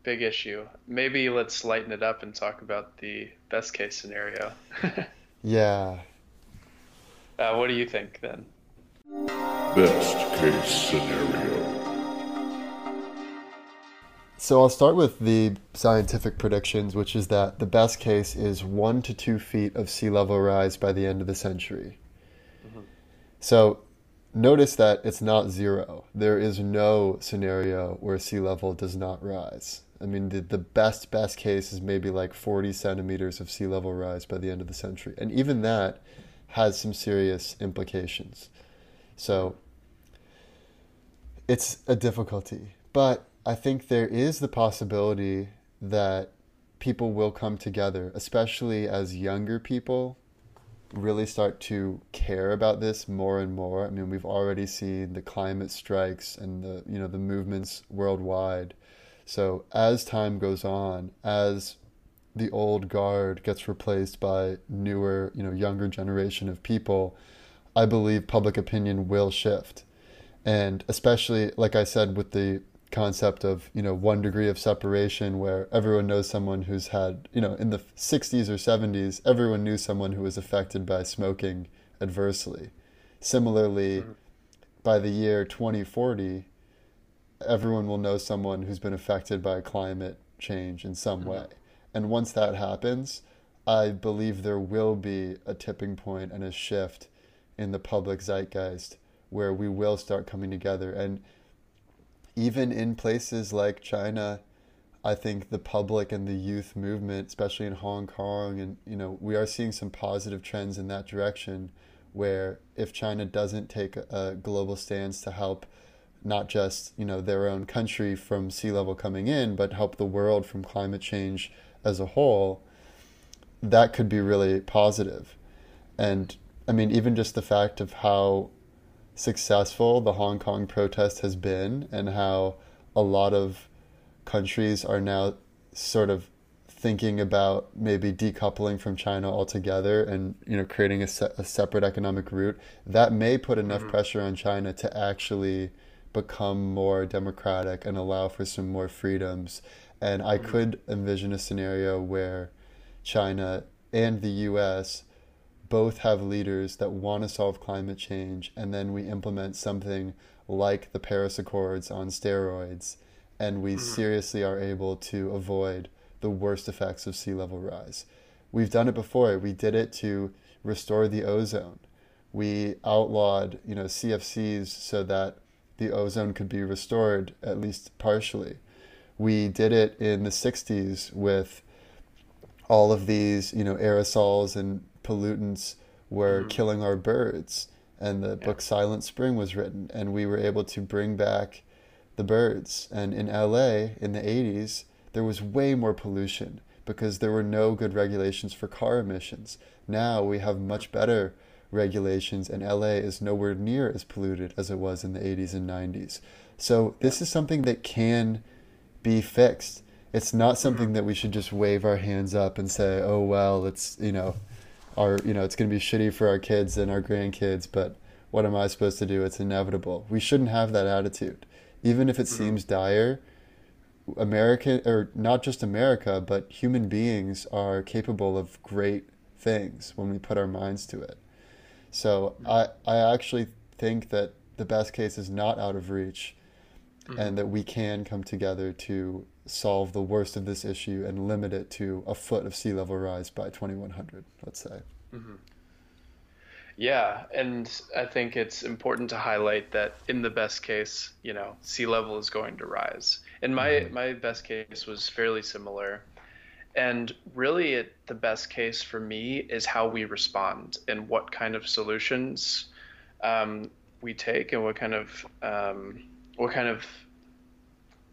big issue. Maybe let's lighten it up and talk about the best case scenario. yeah. Uh, what do you think then? Best case scenario. So I'll start with the scientific predictions, which is that the best case is one to two feet of sea level rise by the end of the century. Mm-hmm. So notice that it's not zero. There is no scenario where sea level does not rise. I mean, the, the best, best case is maybe like 40 centimeters of sea level rise by the end of the century. And even that has some serious implications. So it's a difficulty. But I think there is the possibility that people will come together, especially as younger people really start to care about this more and more. I mean, we've already seen the climate strikes and the you know the movements worldwide. So as time goes on, as the old guard gets replaced by newer, you know, younger generation of people, I believe public opinion will shift. And especially like I said with the concept of you know one degree of separation where everyone knows someone who's had you know in the 60s or 70s everyone knew someone who was affected by smoking adversely similarly mm-hmm. by the year 2040 everyone will know someone who's been affected by climate change in some mm-hmm. way and once that happens i believe there will be a tipping point and a shift in the public zeitgeist where we will start coming together and even in places like China, I think the public and the youth movement, especially in Hong Kong, and you know, we are seeing some positive trends in that direction. Where if China doesn't take a global stance to help not just you know their own country from sea level coming in, but help the world from climate change as a whole, that could be really positive. And I mean, even just the fact of how successful the Hong Kong protest has been and how a lot of countries are now sort of thinking about maybe decoupling from China altogether and you know creating a, se- a separate economic route that may put enough mm-hmm. pressure on China to actually become more democratic and allow for some more freedoms and I mm-hmm. could envision a scenario where China and the US both have leaders that want to solve climate change, and then we implement something like the Paris Accords on steroids, and we mm-hmm. seriously are able to avoid the worst effects of sea level rise. We've done it before. We did it to restore the ozone. We outlawed, you know, CFCs so that the ozone could be restored at least partially. We did it in the 60s with all of these, you know, aerosols and pollutants were mm-hmm. killing our birds. And the yeah. book Silent Spring was written, and we were able to bring back the birds. And in LA in the 80s, there was way more pollution because there were no good regulations for car emissions. Now we have much better regulations, and LA is nowhere near as polluted as it was in the 80s and 90s. So, this is something that can be fixed. It's not something that we should just wave our hands up and say, oh, well, it's, you know, our you know it's going to be shitty for our kids and our grandkids but what am i supposed to do it's inevitable we shouldn't have that attitude even if it mm-hmm. seems dire american or not just america but human beings are capable of great things when we put our minds to it so i i actually think that the best case is not out of reach mm-hmm. and that we can come together to solve the worst of this issue and limit it to a foot of sea level rise by 2100, let's say. Mm-hmm. Yeah, and I think it's important to highlight that in the best case, you know, sea level is going to rise. And my mm-hmm. my best case was fairly similar. And really it, the best case for me is how we respond and what kind of solutions um, we take and what kind of um, what kind of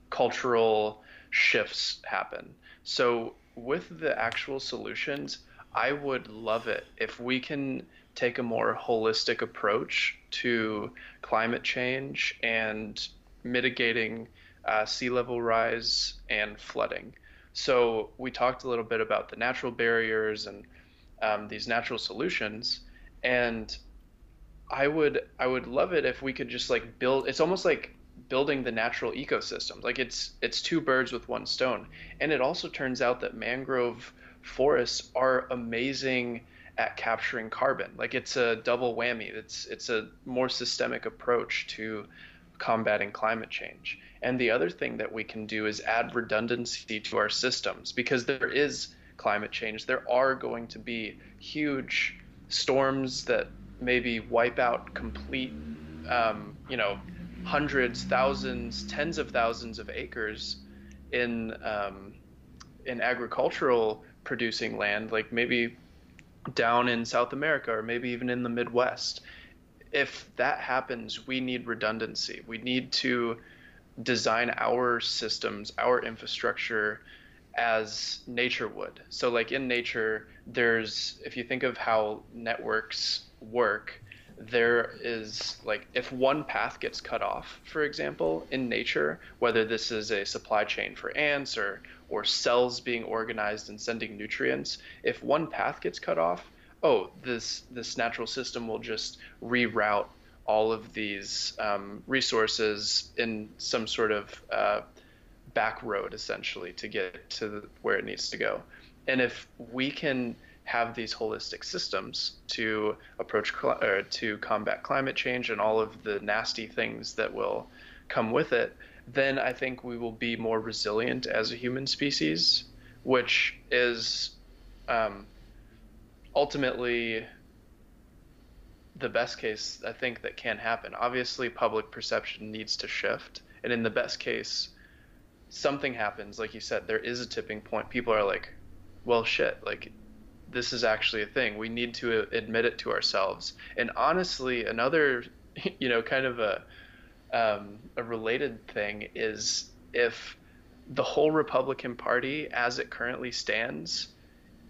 cultural shifts happen. So with the actual solutions, I would love it if we can take a more holistic approach to climate change and mitigating uh, sea level rise and flooding. So we talked a little bit about the natural barriers and um, these natural solutions, and I would I would love it if we could just like build. It's almost like building the natural ecosystem. Like it's it's two birds with one stone. And it also turns out that mangrove forests are amazing at capturing carbon. Like it's a double whammy. It's it's a more systemic approach to combating climate change. And the other thing that we can do is add redundancy to our systems because there is climate change. There are going to be huge storms that maybe wipe out complete, um, you know, hundreds, thousands, tens of thousands of acres in um, in agricultural producing land, like maybe down in South America or maybe even in the Midwest. If that happens, we need redundancy. We need to design our systems, our infrastructure as nature would. So, like in nature, there's, if you think of how networks work, there is like if one path gets cut off, for example, in nature, whether this is a supply chain for ants or or cells being organized and sending nutrients, if one path gets cut off, oh, this this natural system will just reroute all of these um, resources in some sort of uh, back road essentially to get to where it needs to go. And if we can have these holistic systems to approach or to combat climate change and all of the nasty things that will come with it, then I think we will be more resilient as a human species, which is um, ultimately the best case I think that can happen. Obviously, public perception needs to shift, and in the best case, something happens. Like you said, there is a tipping point. People are like, "Well, shit! Like, this is actually a thing. We need to admit it to ourselves." And honestly, another, you know, kind of a um, a related thing is if the whole Republican Party, as it currently stands,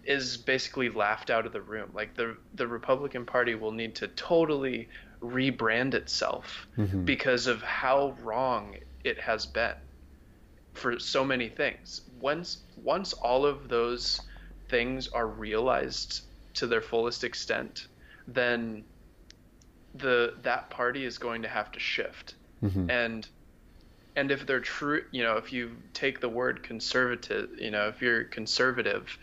is basically laughed out of the room. Like the the Republican Party will need to totally rebrand itself mm-hmm. because of how wrong it has been for so many things. Once once all of those things are realized to their fullest extent, then the that party is going to have to shift. Mm-hmm. And and if they're true, you know, if you take the word conservative, you know, if you're conservative,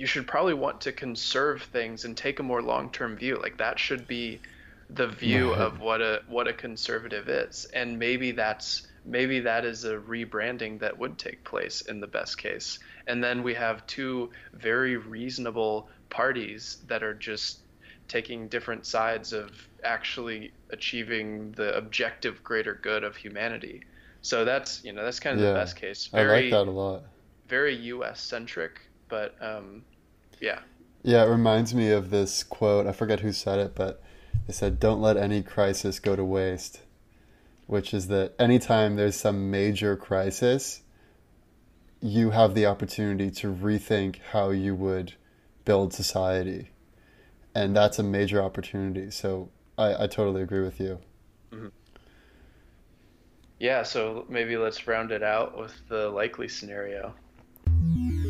you should probably want to conserve things and take a more long-term view. Like that should be the view right. of what a what a conservative is. And maybe that's maybe that is a rebranding that would take place in the best case. And then we have two very reasonable parties that are just taking different sides of actually achieving the objective greater good of humanity. So that's you know that's kind of yeah, the best case. Very, I like that a lot. Very U.S. centric, but um, yeah. Yeah, it reminds me of this quote. I forget who said it, but they said, "Don't let any crisis go to waste," which is that anytime there's some major crisis, you have the opportunity to rethink how you would build society, and that's a major opportunity. So I, I totally agree with you. Mm-hmm. Yeah, so maybe let's round it out with the likely scenario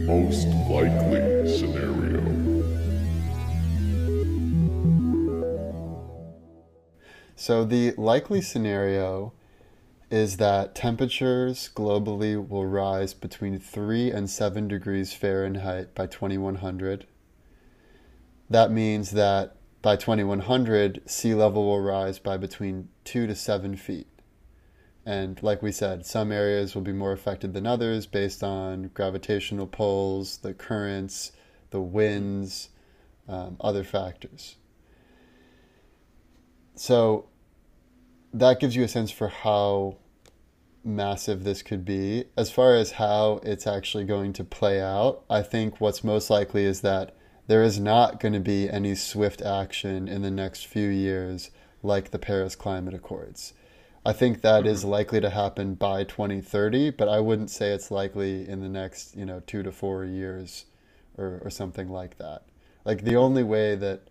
most likely scenario. So, the likely scenario is that temperatures globally will rise between 3 and 7 degrees Fahrenheit by 2100. That means that by 2100, sea level will rise by between 2 to 7 feet, And like we said, some areas will be more affected than others based on gravitational pulls, the currents, the winds, um, other factors. So that gives you a sense for how massive this could be. As far as how it's actually going to play out, I think what's most likely is that there is not going to be any swift action in the next few years like the Paris Climate Accords. I think that is mm-hmm. likely to happen by 2030, but I wouldn't say it's likely in the next, you know, two to four years or, or something like that. Like the only way that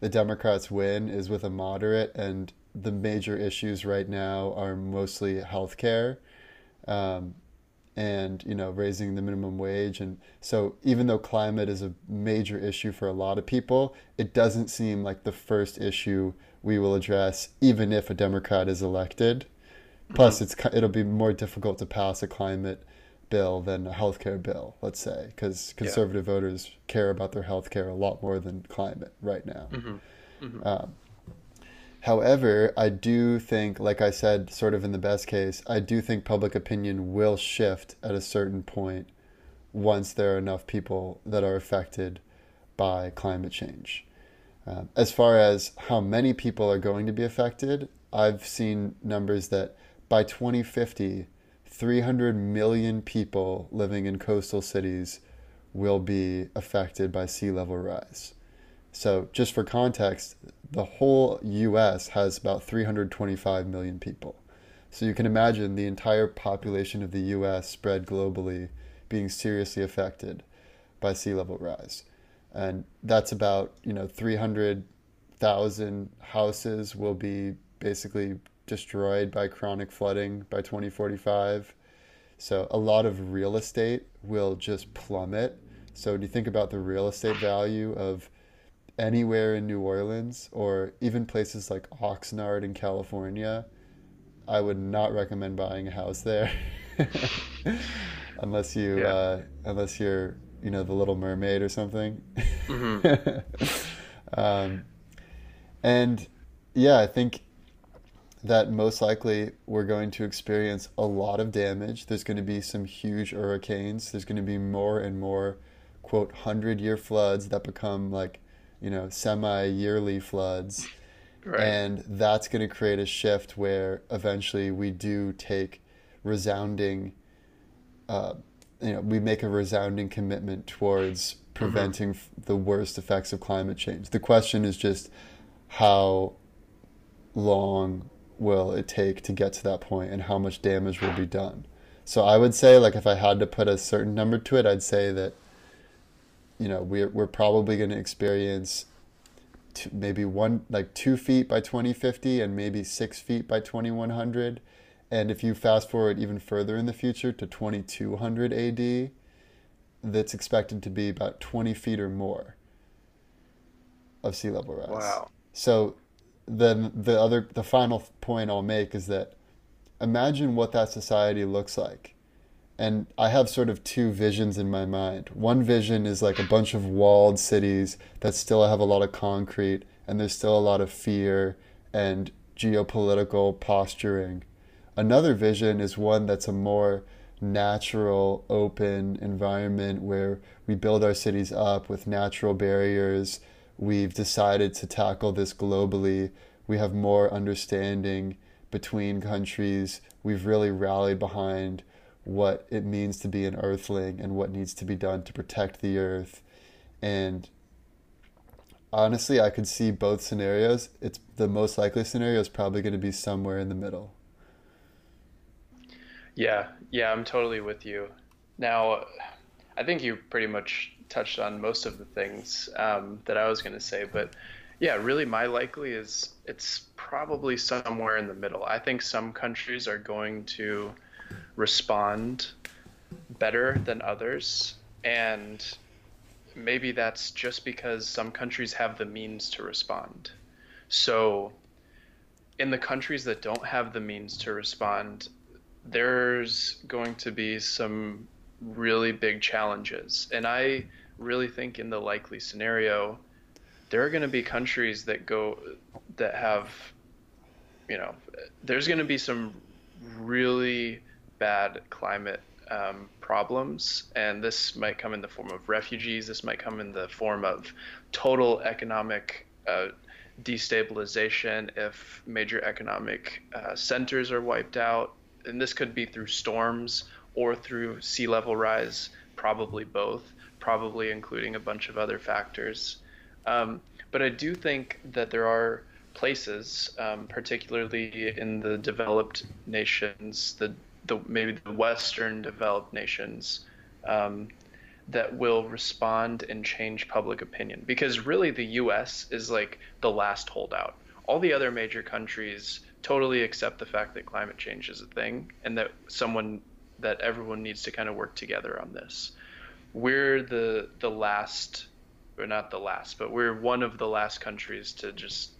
the Democrats win is with a moderate, and the major issues right now are mostly healthcare. Um, and you know raising the minimum wage and so even though climate is a major issue for a lot of people it doesn't seem like the first issue we will address even if a democrat is elected plus it's it'll be more difficult to pass a climate bill than a healthcare bill let's say because conservative yeah. voters care about their healthcare a lot more than climate right now mm-hmm. Mm-hmm. Um, However, I do think, like I said, sort of in the best case, I do think public opinion will shift at a certain point once there are enough people that are affected by climate change. Um, as far as how many people are going to be affected, I've seen numbers that by 2050, 300 million people living in coastal cities will be affected by sea level rise. So, just for context, the whole US has about 325 million people. So, you can imagine the entire population of the US spread globally being seriously affected by sea level rise. And that's about, you know, 300,000 houses will be basically destroyed by chronic flooding by 2045. So, a lot of real estate will just plummet. So, do you think about the real estate value of anywhere in New Orleans or even places like Oxnard in California, I would not recommend buying a house there, unless you yeah. uh, unless you're you know the Little Mermaid or something. Mm-hmm. um, and yeah, I think that most likely we're going to experience a lot of damage. There's going to be some huge hurricanes. There's going to be more and more quote hundred year floods that become like you know, semi yearly floods. Right. And that's going to create a shift where eventually we do take resounding, uh, you know, we make a resounding commitment towards mm-hmm. preventing mm-hmm. the worst effects of climate change. The question is just how long will it take to get to that point and how much damage will be done. So I would say, like, if I had to put a certain number to it, I'd say that you know we're we're probably going to experience two, maybe one like two feet by 2050 and maybe six feet by 2100 and if you fast forward even further in the future to 2200 AD that's expected to be about 20 feet or more of sea level rise wow so then the other the final point I'll make is that imagine what that society looks like and I have sort of two visions in my mind. One vision is like a bunch of walled cities that still have a lot of concrete and there's still a lot of fear and geopolitical posturing. Another vision is one that's a more natural, open environment where we build our cities up with natural barriers. We've decided to tackle this globally. We have more understanding between countries. We've really rallied behind what it means to be an earthling and what needs to be done to protect the earth. And honestly, I could see both scenarios. It's the most likely scenario is probably going to be somewhere in the middle. Yeah, yeah, I'm totally with you. Now, I think you pretty much touched on most of the things um, that I was going to say, but yeah, really, my likely is it's probably somewhere in the middle. I think some countries are going to respond better than others. And maybe that's just because some countries have the means to respond. So, in the countries that don't have the means to respond, there's going to be some really big challenges. And I really think in the likely scenario, there are going to be countries that go that have you know there's going to be some really bad climate um, problems, and this might come in the form of refugees. This might come in the form of total economic uh, destabilization if major economic uh, centers are wiped out, and this could be through storms or through sea level rise, probably both, probably including a bunch of other factors. Um, but I do think that there are places, um, particularly in the developed nations, the, the maybe the Western developed nations, um, that will respond and change public opinion. Because really, the U.S. is like the last holdout. All the other major countries totally accept the fact that climate change is a thing, and that someone that everyone needs to kind of work together on this. We're the the last, or not the last, but we're one of the last countries to just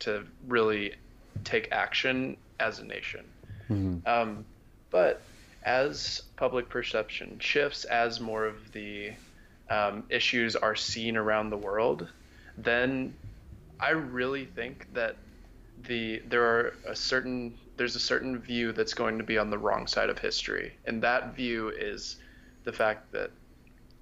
to really take action as a nation. Mm-hmm. Um, but as public perception shifts, as more of the um, issues are seen around the world, then I really think that the there are a certain there's a certain view that's going to be on the wrong side of history, and that view is the fact that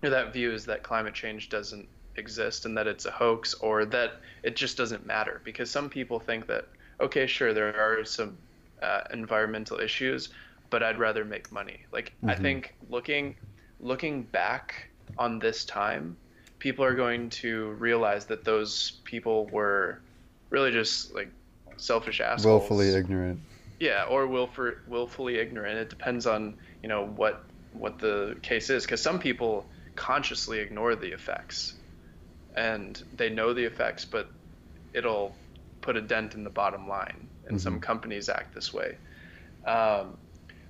that view is that climate change doesn't exist and that it's a hoax or that it just doesn't matter. Because some people think that okay sure there are some uh, environmental issues but I'd rather make money. Like mm-hmm. I think looking looking back on this time people are going to realize that those people were really just like selfish assholes willfully ignorant yeah or willful, willfully ignorant it depends on you know what what the case is because some people consciously ignore the effects and they know the effects, but it'll put a dent in the bottom line. And mm-hmm. some companies act this way. Um,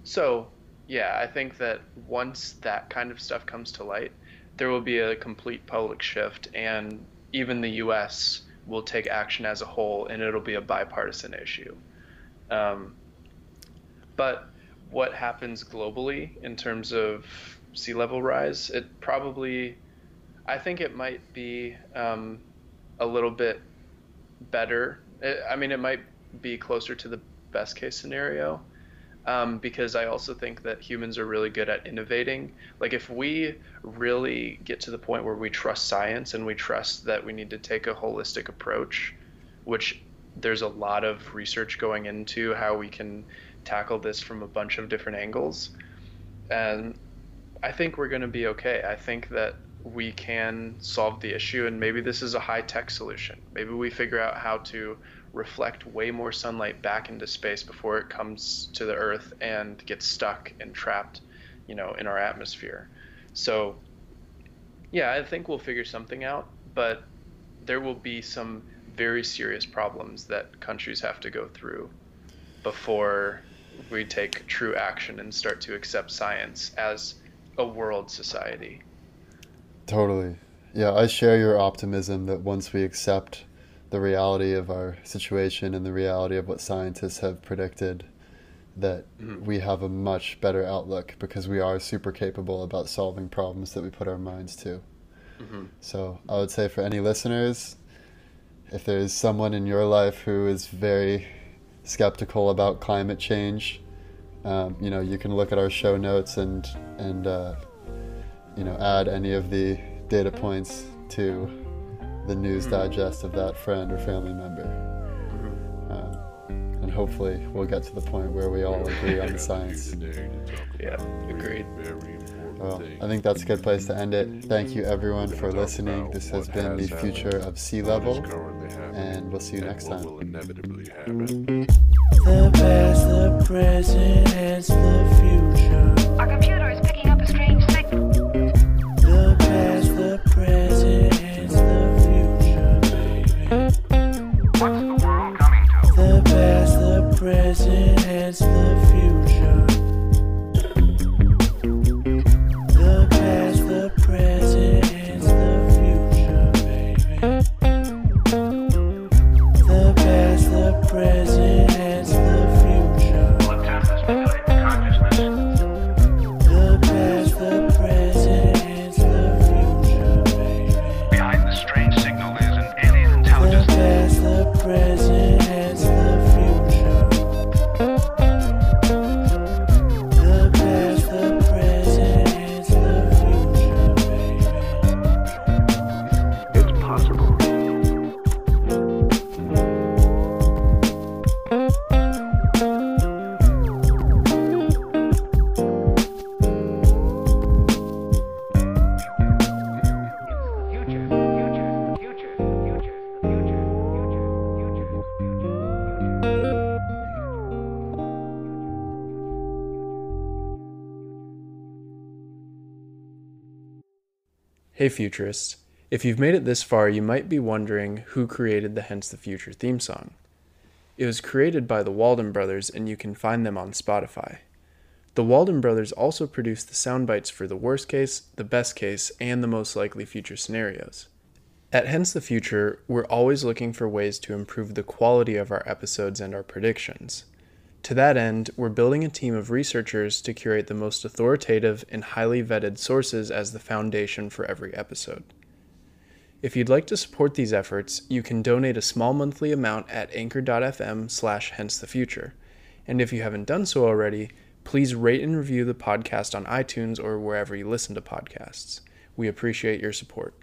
so, yeah, I think that once that kind of stuff comes to light, there will be a complete public shift, and even the U.S. will take action as a whole, and it'll be a bipartisan issue. Um, but what happens globally in terms of sea level rise, it probably I think it might be um, a little bit better. It, I mean, it might be closer to the best case scenario um, because I also think that humans are really good at innovating. Like, if we really get to the point where we trust science and we trust that we need to take a holistic approach, which there's a lot of research going into how we can tackle this from a bunch of different angles. And I think we're going to be okay. I think that we can solve the issue and maybe this is a high tech solution maybe we figure out how to reflect way more sunlight back into space before it comes to the earth and gets stuck and trapped you know in our atmosphere so yeah i think we'll figure something out but there will be some very serious problems that countries have to go through before we take true action and start to accept science as a world society Totally. Yeah, I share your optimism that once we accept the reality of our situation and the reality of what scientists have predicted, that mm-hmm. we have a much better outlook because we are super capable about solving problems that we put our minds to. Mm-hmm. So I would say for any listeners, if there's someone in your life who is very skeptical about climate change, um, you know, you can look at our show notes and and uh, you know, add any of the data points to the news mm-hmm. digest of that friend or family member. Mm-hmm. Um, and hopefully we'll get to the point where we all agree on the science. Yeah, agreed. Well, I think that's a good place to end it. Thank you everyone for listening. This has been the future of sea level, and we'll see you next time. The past, the present, and the future. Present Hey, futurists. If you've made it this far, you might be wondering who created the Hence the Future theme song. It was created by the Walden Brothers, and you can find them on Spotify. The Walden Brothers also produced the sound bites for the worst case, the best case, and the most likely future scenarios. At Hence the Future, we're always looking for ways to improve the quality of our episodes and our predictions. To that end, we're building a team of researchers to curate the most authoritative and highly vetted sources as the foundation for every episode. If you'd like to support these efforts, you can donate a small monthly amount at anchor.fm slash hence the future. And if you haven't done so already, please rate and review the podcast on iTunes or wherever you listen to podcasts. We appreciate your support.